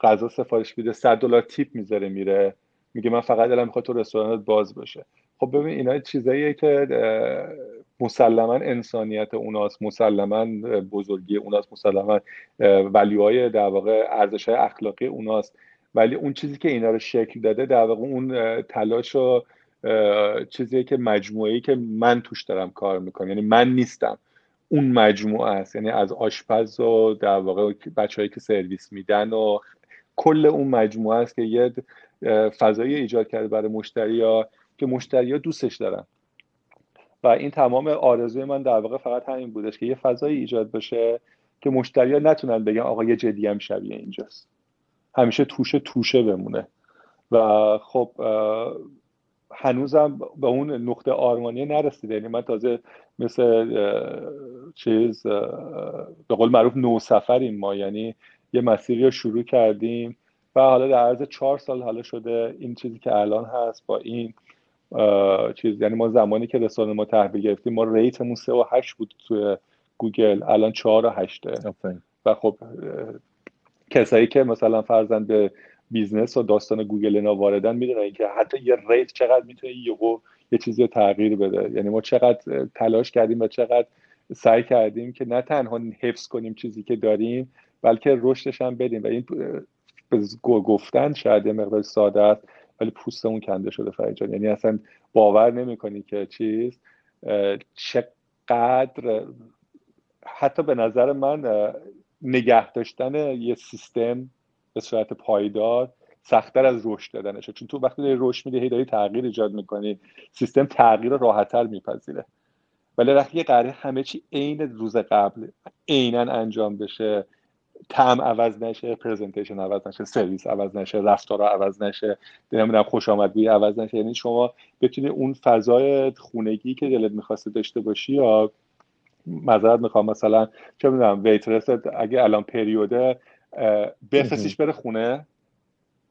S3: غذا سفارش میده 100 دلار tip می‌ذاره میره. میگه من فقط دلم می‌خواد تو رستورانت باز بشه. خب ببین اینا چیزاییه که مسلما انسانیت اوناست مسلما بزرگی اوناست مسلما ولیوهای در واقع ارزش های اخلاقی اوناست. ولی اون چیزی که اینا رو شکل داده در واقع اون تلاش و چیزی که مجموعه که من توش دارم کار می‌کنم. یعنی من نیستم. اون مجموعه است. یعنی از آشپز و در واقع بچههایی که سرویس میدن و کل اون مجموعه است که یه فضایی ایجاد کرده برای مشتری ها که مشتری ها دوستش دارن. و این تمام آرزوی من در واقع فقط همین بودش که یه فضایی ایجاد بشه که مشتری ها نتونن بگن آقا یه جدی هم شبیه اینجاست. همیشه توشه توشه بمونه. و خب هنوزم به اون نقطه آرمانی نرسیده. یعنی من تازه مثل چیز به قول معروف نو سفریم ما. یعنی یه مسیری رو شروع کردیم و حالا در عرض چهار سال حالا شده این چیزی که الان هست با این چیز. یعنی ما زمانی که رستورانو ما تحویل گرفتیم ما rate مون سه و هشت بود توی گوگل. الان چهار و هشته. و خب کسایی که مثلا فرضا به business و داستان گوگل اینا واردن می‌دونن که حتی یه rate چقدر می‌تونه یهو یه چیزی رو تغییر بده. یعنی ما چقدر تلاش کردیم و چقدر سعی کردیم که نه تنها حفظ کنیم چیزی که داریم بلکه رشدش هم بدیم. و این گفتن شاید یه مقدار ساده است ولی پوستمون کنده شده فریجان یعنی اصلا باور نمی‌کنی که چیز چقدر حتی به نظر من نگه داشتن یه سیستم به صورت پایدار سختتر از رشد دادنشه. چون تو وقتی داری رشد میده هی داری تغییر ایجاد می‌کنی. سیستم تغییر راحتتر میپذیره. ولی وقتی یه قراره همه چی عین روز قبل عینا انجام بشه طعم عوض نشه presentation عوض نشه سرویس عوض نشه رفتارا عوض نشه نمی‌دونم خوش آمدگویی عوض نشه. یعنی شما بتونی اون فضای خونگی که دلت می‌خواسته داشته باشی یا معذرت می‌خوام مثلا چه می‌دونم waitress اگه الان پریوده بفرستیش بره خونه.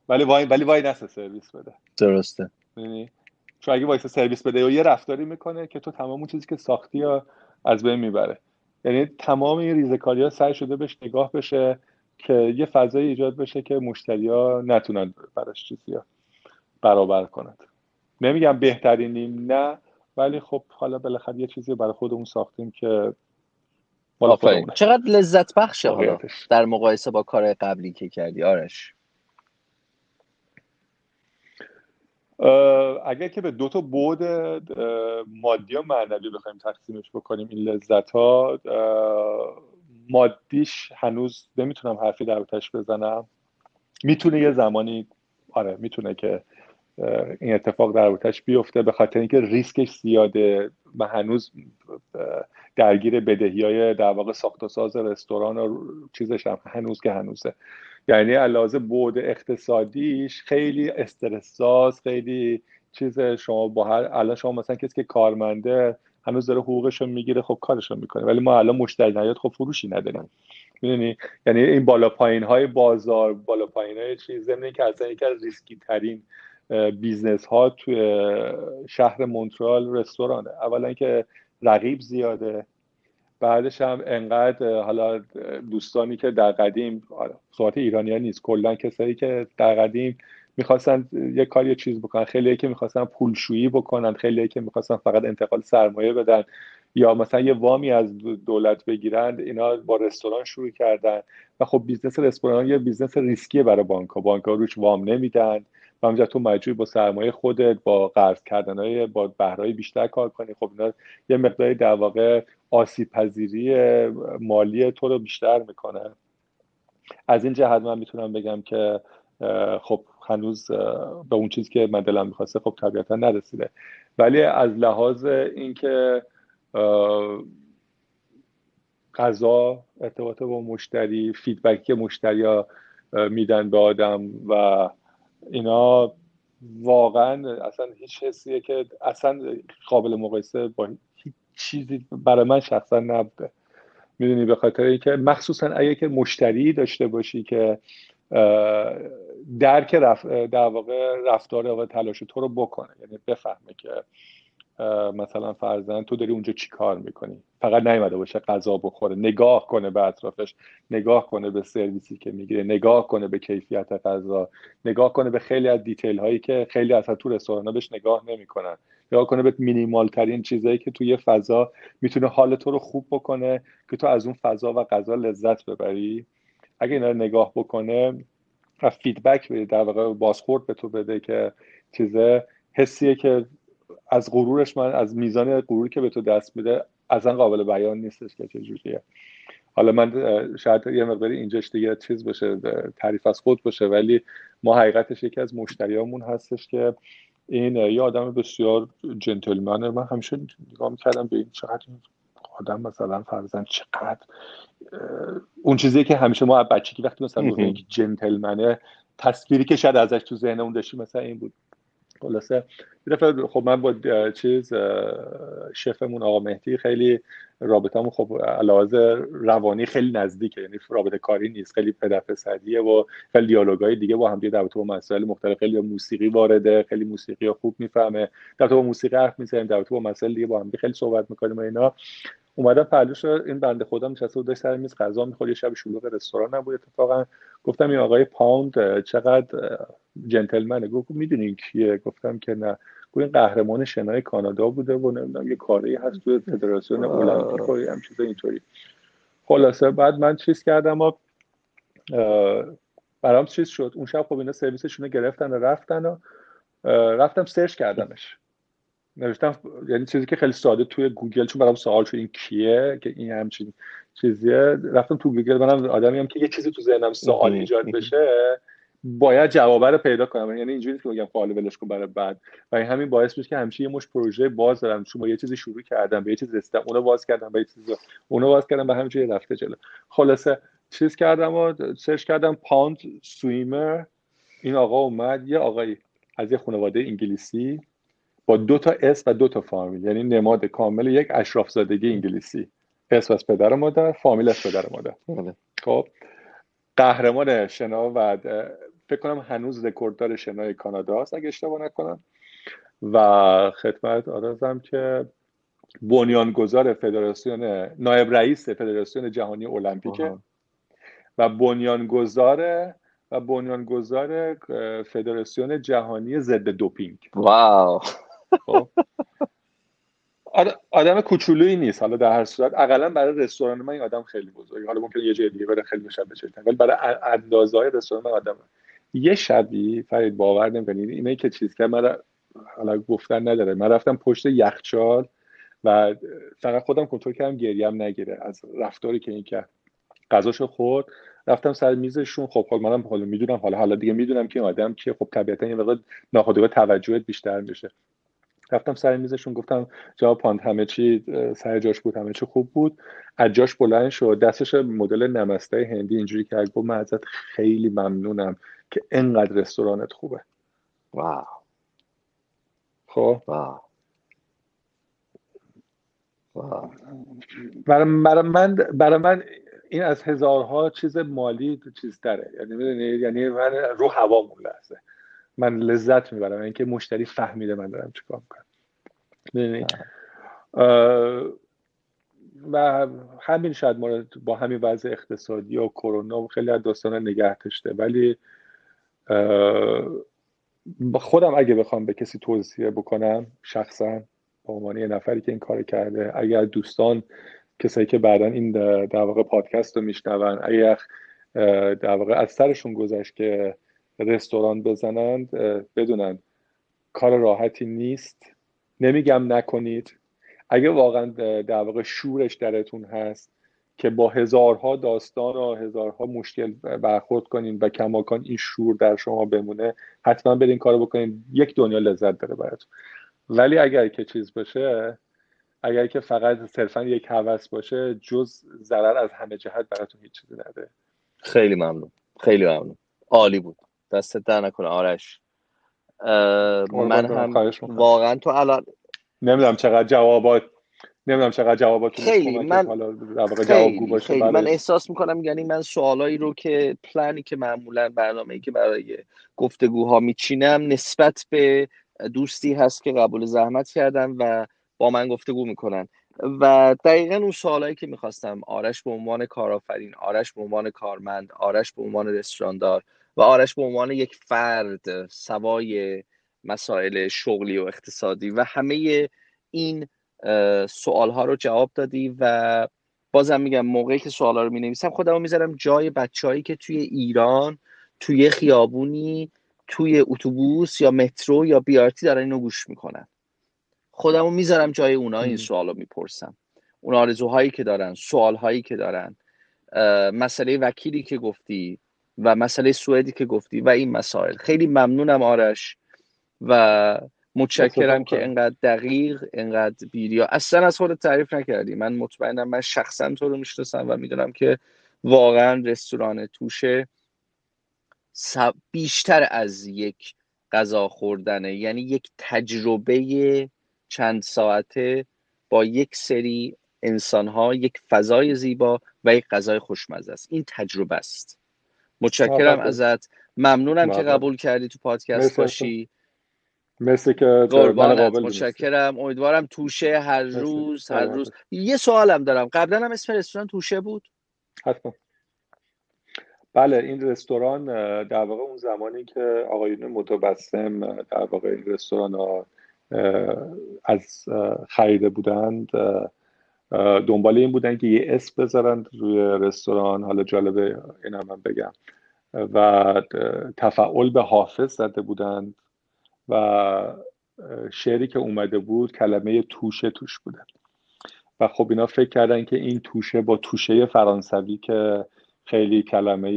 S3: ولی وای ولی وای نسه سرویس بده.
S2: درسته.
S3: یعنی چون اگه وایسه سرویس بده و یه رفتاری می‌کنه که تو تمام اون چیزی که ساختی یا از بین می‌بره. یعنی تمام این ریزکاری ها سعی شده بهش نگاه بشه که یه فضای ایجاد بشه که مشتری ها نتونن براش چیزی برابر کنند. نمیگم بهترینیم نه ولی خب حالا بالاخره یه چیزی برای خودمون ساختیم که
S2: چقدر لذت بخشه حالا در مقایسه با کار قبلی که کردی. آرش.
S3: اگر که به دو تا بود مادی و معنوی بخوایم تقسیمش بکنیم این لذت ها مادیش هنوز نمی‌تونم حرفی در بزنم. می‌تونه یه زمانی آره می‌تونه که این اتفاق در بیفته به خاطر اینکه ریسکش زیاده و هنوز درگیر بدهی های در واقع ساخت و ساز رستوران و چیزش هم هنوز که هنوزه. یعنی علاوه بر اقتصادیش خیلی استرس‌زا خیلی چیز شما با هر الان شما مثلا کسی که کارمنده هنوز داره حقوقش رو می‌گیره خب کارش رو می‌کنه. ولی ما الان مشتری نیاد خب فروشی نداریم. می‌دونی؟ یعنی این بالا پایین های بازار بالا پایین های چیز زمینه که اصلا یکی از ریسکی ترین business ها توی شهر مونترال رستورانه. اولا که رقیب زیاده بعدش هم انقدر حالا دوستانی که در قدیم صحبت ایرانی ها نیست کلا کسایی که در قدیم می‌خواستن یه کار یه چیز بکنن. خیلی که می‌خواستن پولشویی بکنن خیلی که می‌خواستن فقط انتقال سرمایه بدن یا مثلا یه وامی از دولت بگیرند اینا با رستوران شروع کردن. و خب business رستوران یه business ریسکیه برای بانک ها بانک ها روش وام نمیدن. و همینجا تو مجبوری با سرمایه خودت با قرض کردن های با بهره‌های بیشتر کار کنی. خب اینا یه مقداری در واقع آسیب پذیری مالی تو رو بیشتر می‌کنه. از این جهت من می‌تونم بگم که خب هنوز به اون چیزی که من دلم می‌خواسته خب طبیعتا نرسیده. ولی از لحاظ اینکه غذا ارتباط با مشتری فیدبکی مشتری میدن به آدم و اینا واقعا اصلا هیچ حسیه که اصلا قابل مقایسه با هیچ چیزی برای من شخصا نبوده. می‌دونی به خاطر اینکه مخصوصا اگه که مشتری داشته باشی که درک رف... در واقع رفتار و تلاش تو رو بکنه. یعنی بفهمه که مثلا فرزن تو داری اونجا چی کار می‌کنی؟ فقط نیومده باشه غذا بخوره. نگاه کنه به اطرافش نگاه کنه به سرویسی که می‌گیره نگاه کنه به کیفیت غذا نگاه کنه به خیلی از detail هایی که خیلی از تو رستوران بهش نگاه نمی‌کنن. نگاه کنه به مینیمال ترین چیزایی که توی فضا می‌تونه حال تو رو خوب بکنه که تو از اون فضا و غذا لذت ببری. اگه اینا رو نگاه بکنه و feedback بده در واقع بازخورد به تو بده که چیزه حسیه که از غرورش من از میزان غروری که به تو دست میده اصلا قابل بیان نیستش که چجوریه. حالا من شاید یه مقداری اینجاش دیگه چیز بشه تعریف از خود باشه ولی ما حقیقتش یکی از مشتریامون هستش که این یه آدم بسیار جنتلمنه. من همیشه نگاه می‌کردم به این چقدر آدم مثلا فرزن چقدر اون چیزی که همیشه ما بچگی وقتی مثلا گفتیم جنتلمنه تصویری که شاید ازش تو ذهنمون داشتیم مثلا این بود. خلاصه دفعه خب من با چیز شفمون آقا مهدی خیلی رابطمون خب علاوه روانی خیلی نزدیکه یعنی رابطه کاری نیست خیلی پدر پسریه و خیلی دیالوگای دیگه با هم دیگه در با مسائل مختلف. خیلی موسیقی وارده خیلی موسیقی خوب می‌فهمه. در با موسیقی حرف می‌زنیم در با مسائل دیگه با هم خیلی صحبت می‌کنیم و اینا. اومدم پهلوش این بنده خدا نشسته بود داشت سر میز غذا می‌خورد یه شب شلوغ رستوران نبود اتفاقا. گفتم این آقای پاوند چقدر جنتلمنه. گفت می‌دونین کیه؟ گفتم که نه. گفت این قهرمان شنای کانادا بوده و نمی‌دونم یه کاری هست توی فدراسیون المپیک و هم چیز اینطوری. خلاصه بعد من چیز کردم و برام چیز شد. اون شب خب اینا سرویسشون گرفتن و رفتن و رفتم سرچ کردمش. نوشتم یعنی چیزی که خیلی ساده توی گوگل چون برام سوال شد این کیه که این همچین چیزیه. رفتم تو گوگل منم آدمی هم که یه چیزی تو ذهنم سوال ایجاد بشه باید جوابه رو پیدا کنم. یعنی اینجوری که بگم حالا ولش کن برای بعد. و این همین باعث میشه که همیشه یه مشت پروژه باز دارم. چون با یه چیزی شروع کردم به یه چیز رسیدم اونو باز کردم به یه چیز اونو باز کردم به همینجوری رفته جلو. خلاصه چیز کردم و سرچ کردم Pound swimmer. این آقا اومد یه آقایی از یه خانواده انگلیسی. با دو تا اسم و دو تا فامیل. یعنی نماد کامل یک اشراف زادگی انگلیسی. اسم از پدر مادر فامیل از پدر مادر. بله. خب. قهرمان شنا و فکر کنم هنوز رکورددار شنای کانادا است اگه اشتباه نکنم. و خدمت آرزم که بنیانگذار فدراسیون نایب رئیس فدراسیون جهانی المپیکه. و بنیانگذار و بنیانگذار فدراسیون جهانی ضد دوپینگ.
S2: واو. خب.
S3: آدم کوچولویی نیست حالا در هر صورت. اقلا برای رستوران من این آدم خیلی بزرگی حالا ممکن یه جای دیگه بره خیلی بشه ولی برای اندازه های رستوران من آدم یه شبی فرید باور نمی‌کنید اینه که چیز که من حالا گفتن نداره. من رفتم پشت یخچال و فقط خودم کنترل کردم گریم نگیره. از رفتاری که این کرد. غذاشو خورد. رفتم سر میزشون. خب خب منم حالا می‌دونم. حالا حالا دیگه می‌دونم که این آدم که خب طبیعتا یه وقت ناخودآگاه توجهت بیشتر میشه. رفتم سر میزشون گفتم جواب پاند همه چی سر جاش بود همه چی خوب بود. از جاش بلند شد دستش مدل نمسته هندی اینجوری که گفت من ازت خیلی ممنونم که انقدر رستورانت خوبه.
S2: واو.
S3: خب.
S2: واو.
S3: برای من برای من این از هزارها چیز مالی چیز داره یعنی می‌دونی؟ یعنی من رو هوا لحظه. من لذت می‌برم اینکه مشتری فهمیده من دارم چیکار می‌کنم. می‌دونی؟ و همین شاید ما با همین وضع اقتصادی و کرونا و خیلی از داستان نگه داشته. ولی خودم اگه بخوام به کسی توصیه بکنم شخصا به عنوان یه نفری که این کار کرده اگر دوستان کسایی که بعدا این در واقع پادکست رو میشنون اگر در واقع از سرشون گذشت که رستوران بزنند بدونن. کار راحتی نیست. نمیگم نکنید. اگه واقعا در واقع شورش درتون هست که با هزارها داستان و هزارها مشکل برخورد کنین و کماکان این شور در شما بمونه حتما برین کارو بکنین. یک دنیا لذت داره براتون. ولی اگر که چیز باشه اگر که فقط صرفا یک هوس باشه جز ضرر از همه جهت براتون هیچ چیزی نده.
S2: خیلی ممنون. خیلی ممنون. عالی بود. دستت در نکنه. آرش. من هم واقعا تو الان
S3: نمی‌دونم چقدر جوابات نمی‌دونم چقدر جواباتون
S2: خیلی من
S3: حالا خیلی,
S2: باشه. خیلی. من احساس می‌کنم یعنی من سوالایی رو که پلانی که معمولا برنامه‌ای که برای گفتگوها میچینم نسبت به دوستی هست که قبول زحمت کردن و با من گفتگو می‌کنن. و دقیقا اون سوالایی که می‌خواستم آرش به عنوان کارآفرین آرش به عنوان کارمند آرش به عنوان رستوراندار و آرش به عنوان یک فرد سوای مسائل شغلی و اقتصادی و همه این سوال ها رو جواب دادی و بازم میگم موقعی که سوال ها رو می نویسم خودم رو می‌ذارم جای بچههایی که توی ایران توی خیابونی توی اتوبوس یا مترو یا بیارتی دارن اینو گوش می‌کنن. خودم رو می‌ذارم جای اونا این سوال رو می‌پرسم. اون آرزوهایی که دارن سوالهایی که دارن. مسئله وکیلی که گفتی و مسئله سوئدی که گفتی و این مسائل. خیلی ممنونم آرش و متشکرم که انقدر دقیق انقدر بیریا اصلا از خودت تعریف نکردی. من مطمئنم من شخصا تو رو می‌شناسم و می‌دونم که واقعا رستوران توشه بیشتر از یک غذا خوردنه. یعنی یک تجربه چند ساعته با یک سری انسان ها یک فضای زیبا و یک غذای خوشمزه است. این تجربه است. متشکرم ازت. ممنونم که قبول کردی تو پادکست باشی.
S3: مثل که قابل
S2: متشکرم. امیدوارم توشه هر روز هر روز. یه سوالم دارم. قبلا هم اسم رستوران توشه بود؟
S3: حتما. بله این رستوران در واقع اون زمانی که آقایون متبسم در واقع این رستوران ها از خریده بودند دنبال این بودن که یه اسم بذارن روی رستوران. حالا جالبه این هم من بگم. و تفعول به حافظ زده بودند و شعری که اومده بود کلمه توشه توش بوده. و خب اینا فکر کردن که این توشه با توشه فرانسوی که خیلی کلمه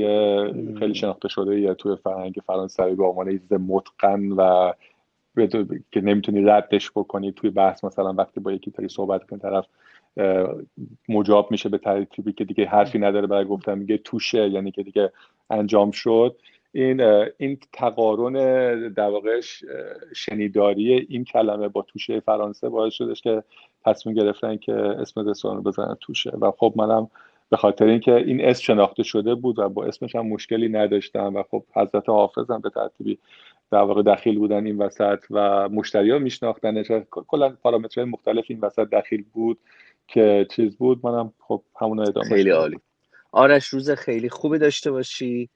S3: خیلی شناخته شده یا توی فرهنگ فرانسوی به عنوان چیز متقن و که نمی‌تونی ردش بکنی توی بحث مثلا وقتی با یکی تاری صحبت کن طرف مجاب میشه به ترتیبی که دیگه حرفی نداره برای گفتن میگه توشه یعنی که دیگه انجام شد. این این تقارن در واقع شنیداری این کلمه با توشه فرانسه باعث شدش که تصمیم گرفتن که اسم رستوران رو بزنن توشه. و خب منم به خاطر اینکه این اسم شناخته شده بود و با اسمش هم مشکلی نداشتم و خب حضرت حافظ هم به ترتیبی در واقع دخیل بودن این وسط و مشتری ها میشناختنش. کلا پارامترهای مختلف این وسط دخیل بود. که چیز بود منم خب همون ادامه
S2: خیلی عالی. آرش روز خیلی خوبی داشته باشی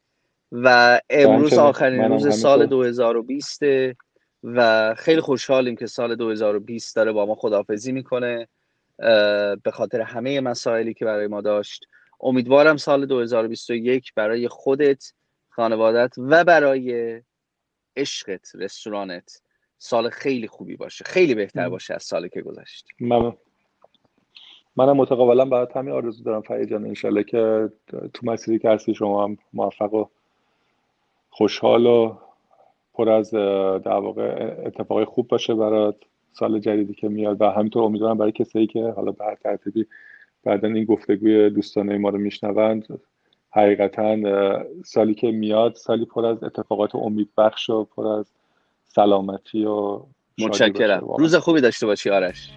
S2: و امروز آخرین روز سال 2020 و خیلی خوشحالیم که سال 2020 داره با ما خدافزی می‌کنه به خاطر همه مسائلی که برای ما داشت. امیدوارم سال 2021 برای خودت خانوادت و برای عشقت رستورانت سال خیلی خوبی باشه. خیلی بهتر باشه از سالی که گذشت.
S3: من منم متقابلا برای همین آرزو دارم فرید جان انشالله که تو مسیری که هستی شما هم موفق و خوشحال و پر از در واقع اتفاقای خوب باشه برات. سال جدیدی که میاد و همینطور امیدوارم برای کسایی که حالا به هر ترتیبی بعدا این گفتگوی دوستانه ما رو میشنوند حقیقتا سالی که میاد سالی پر از اتفاقات امیدبخش و پر از سلامتی و
S2: متشکرم. روز خوبی داشته باشی. آرش.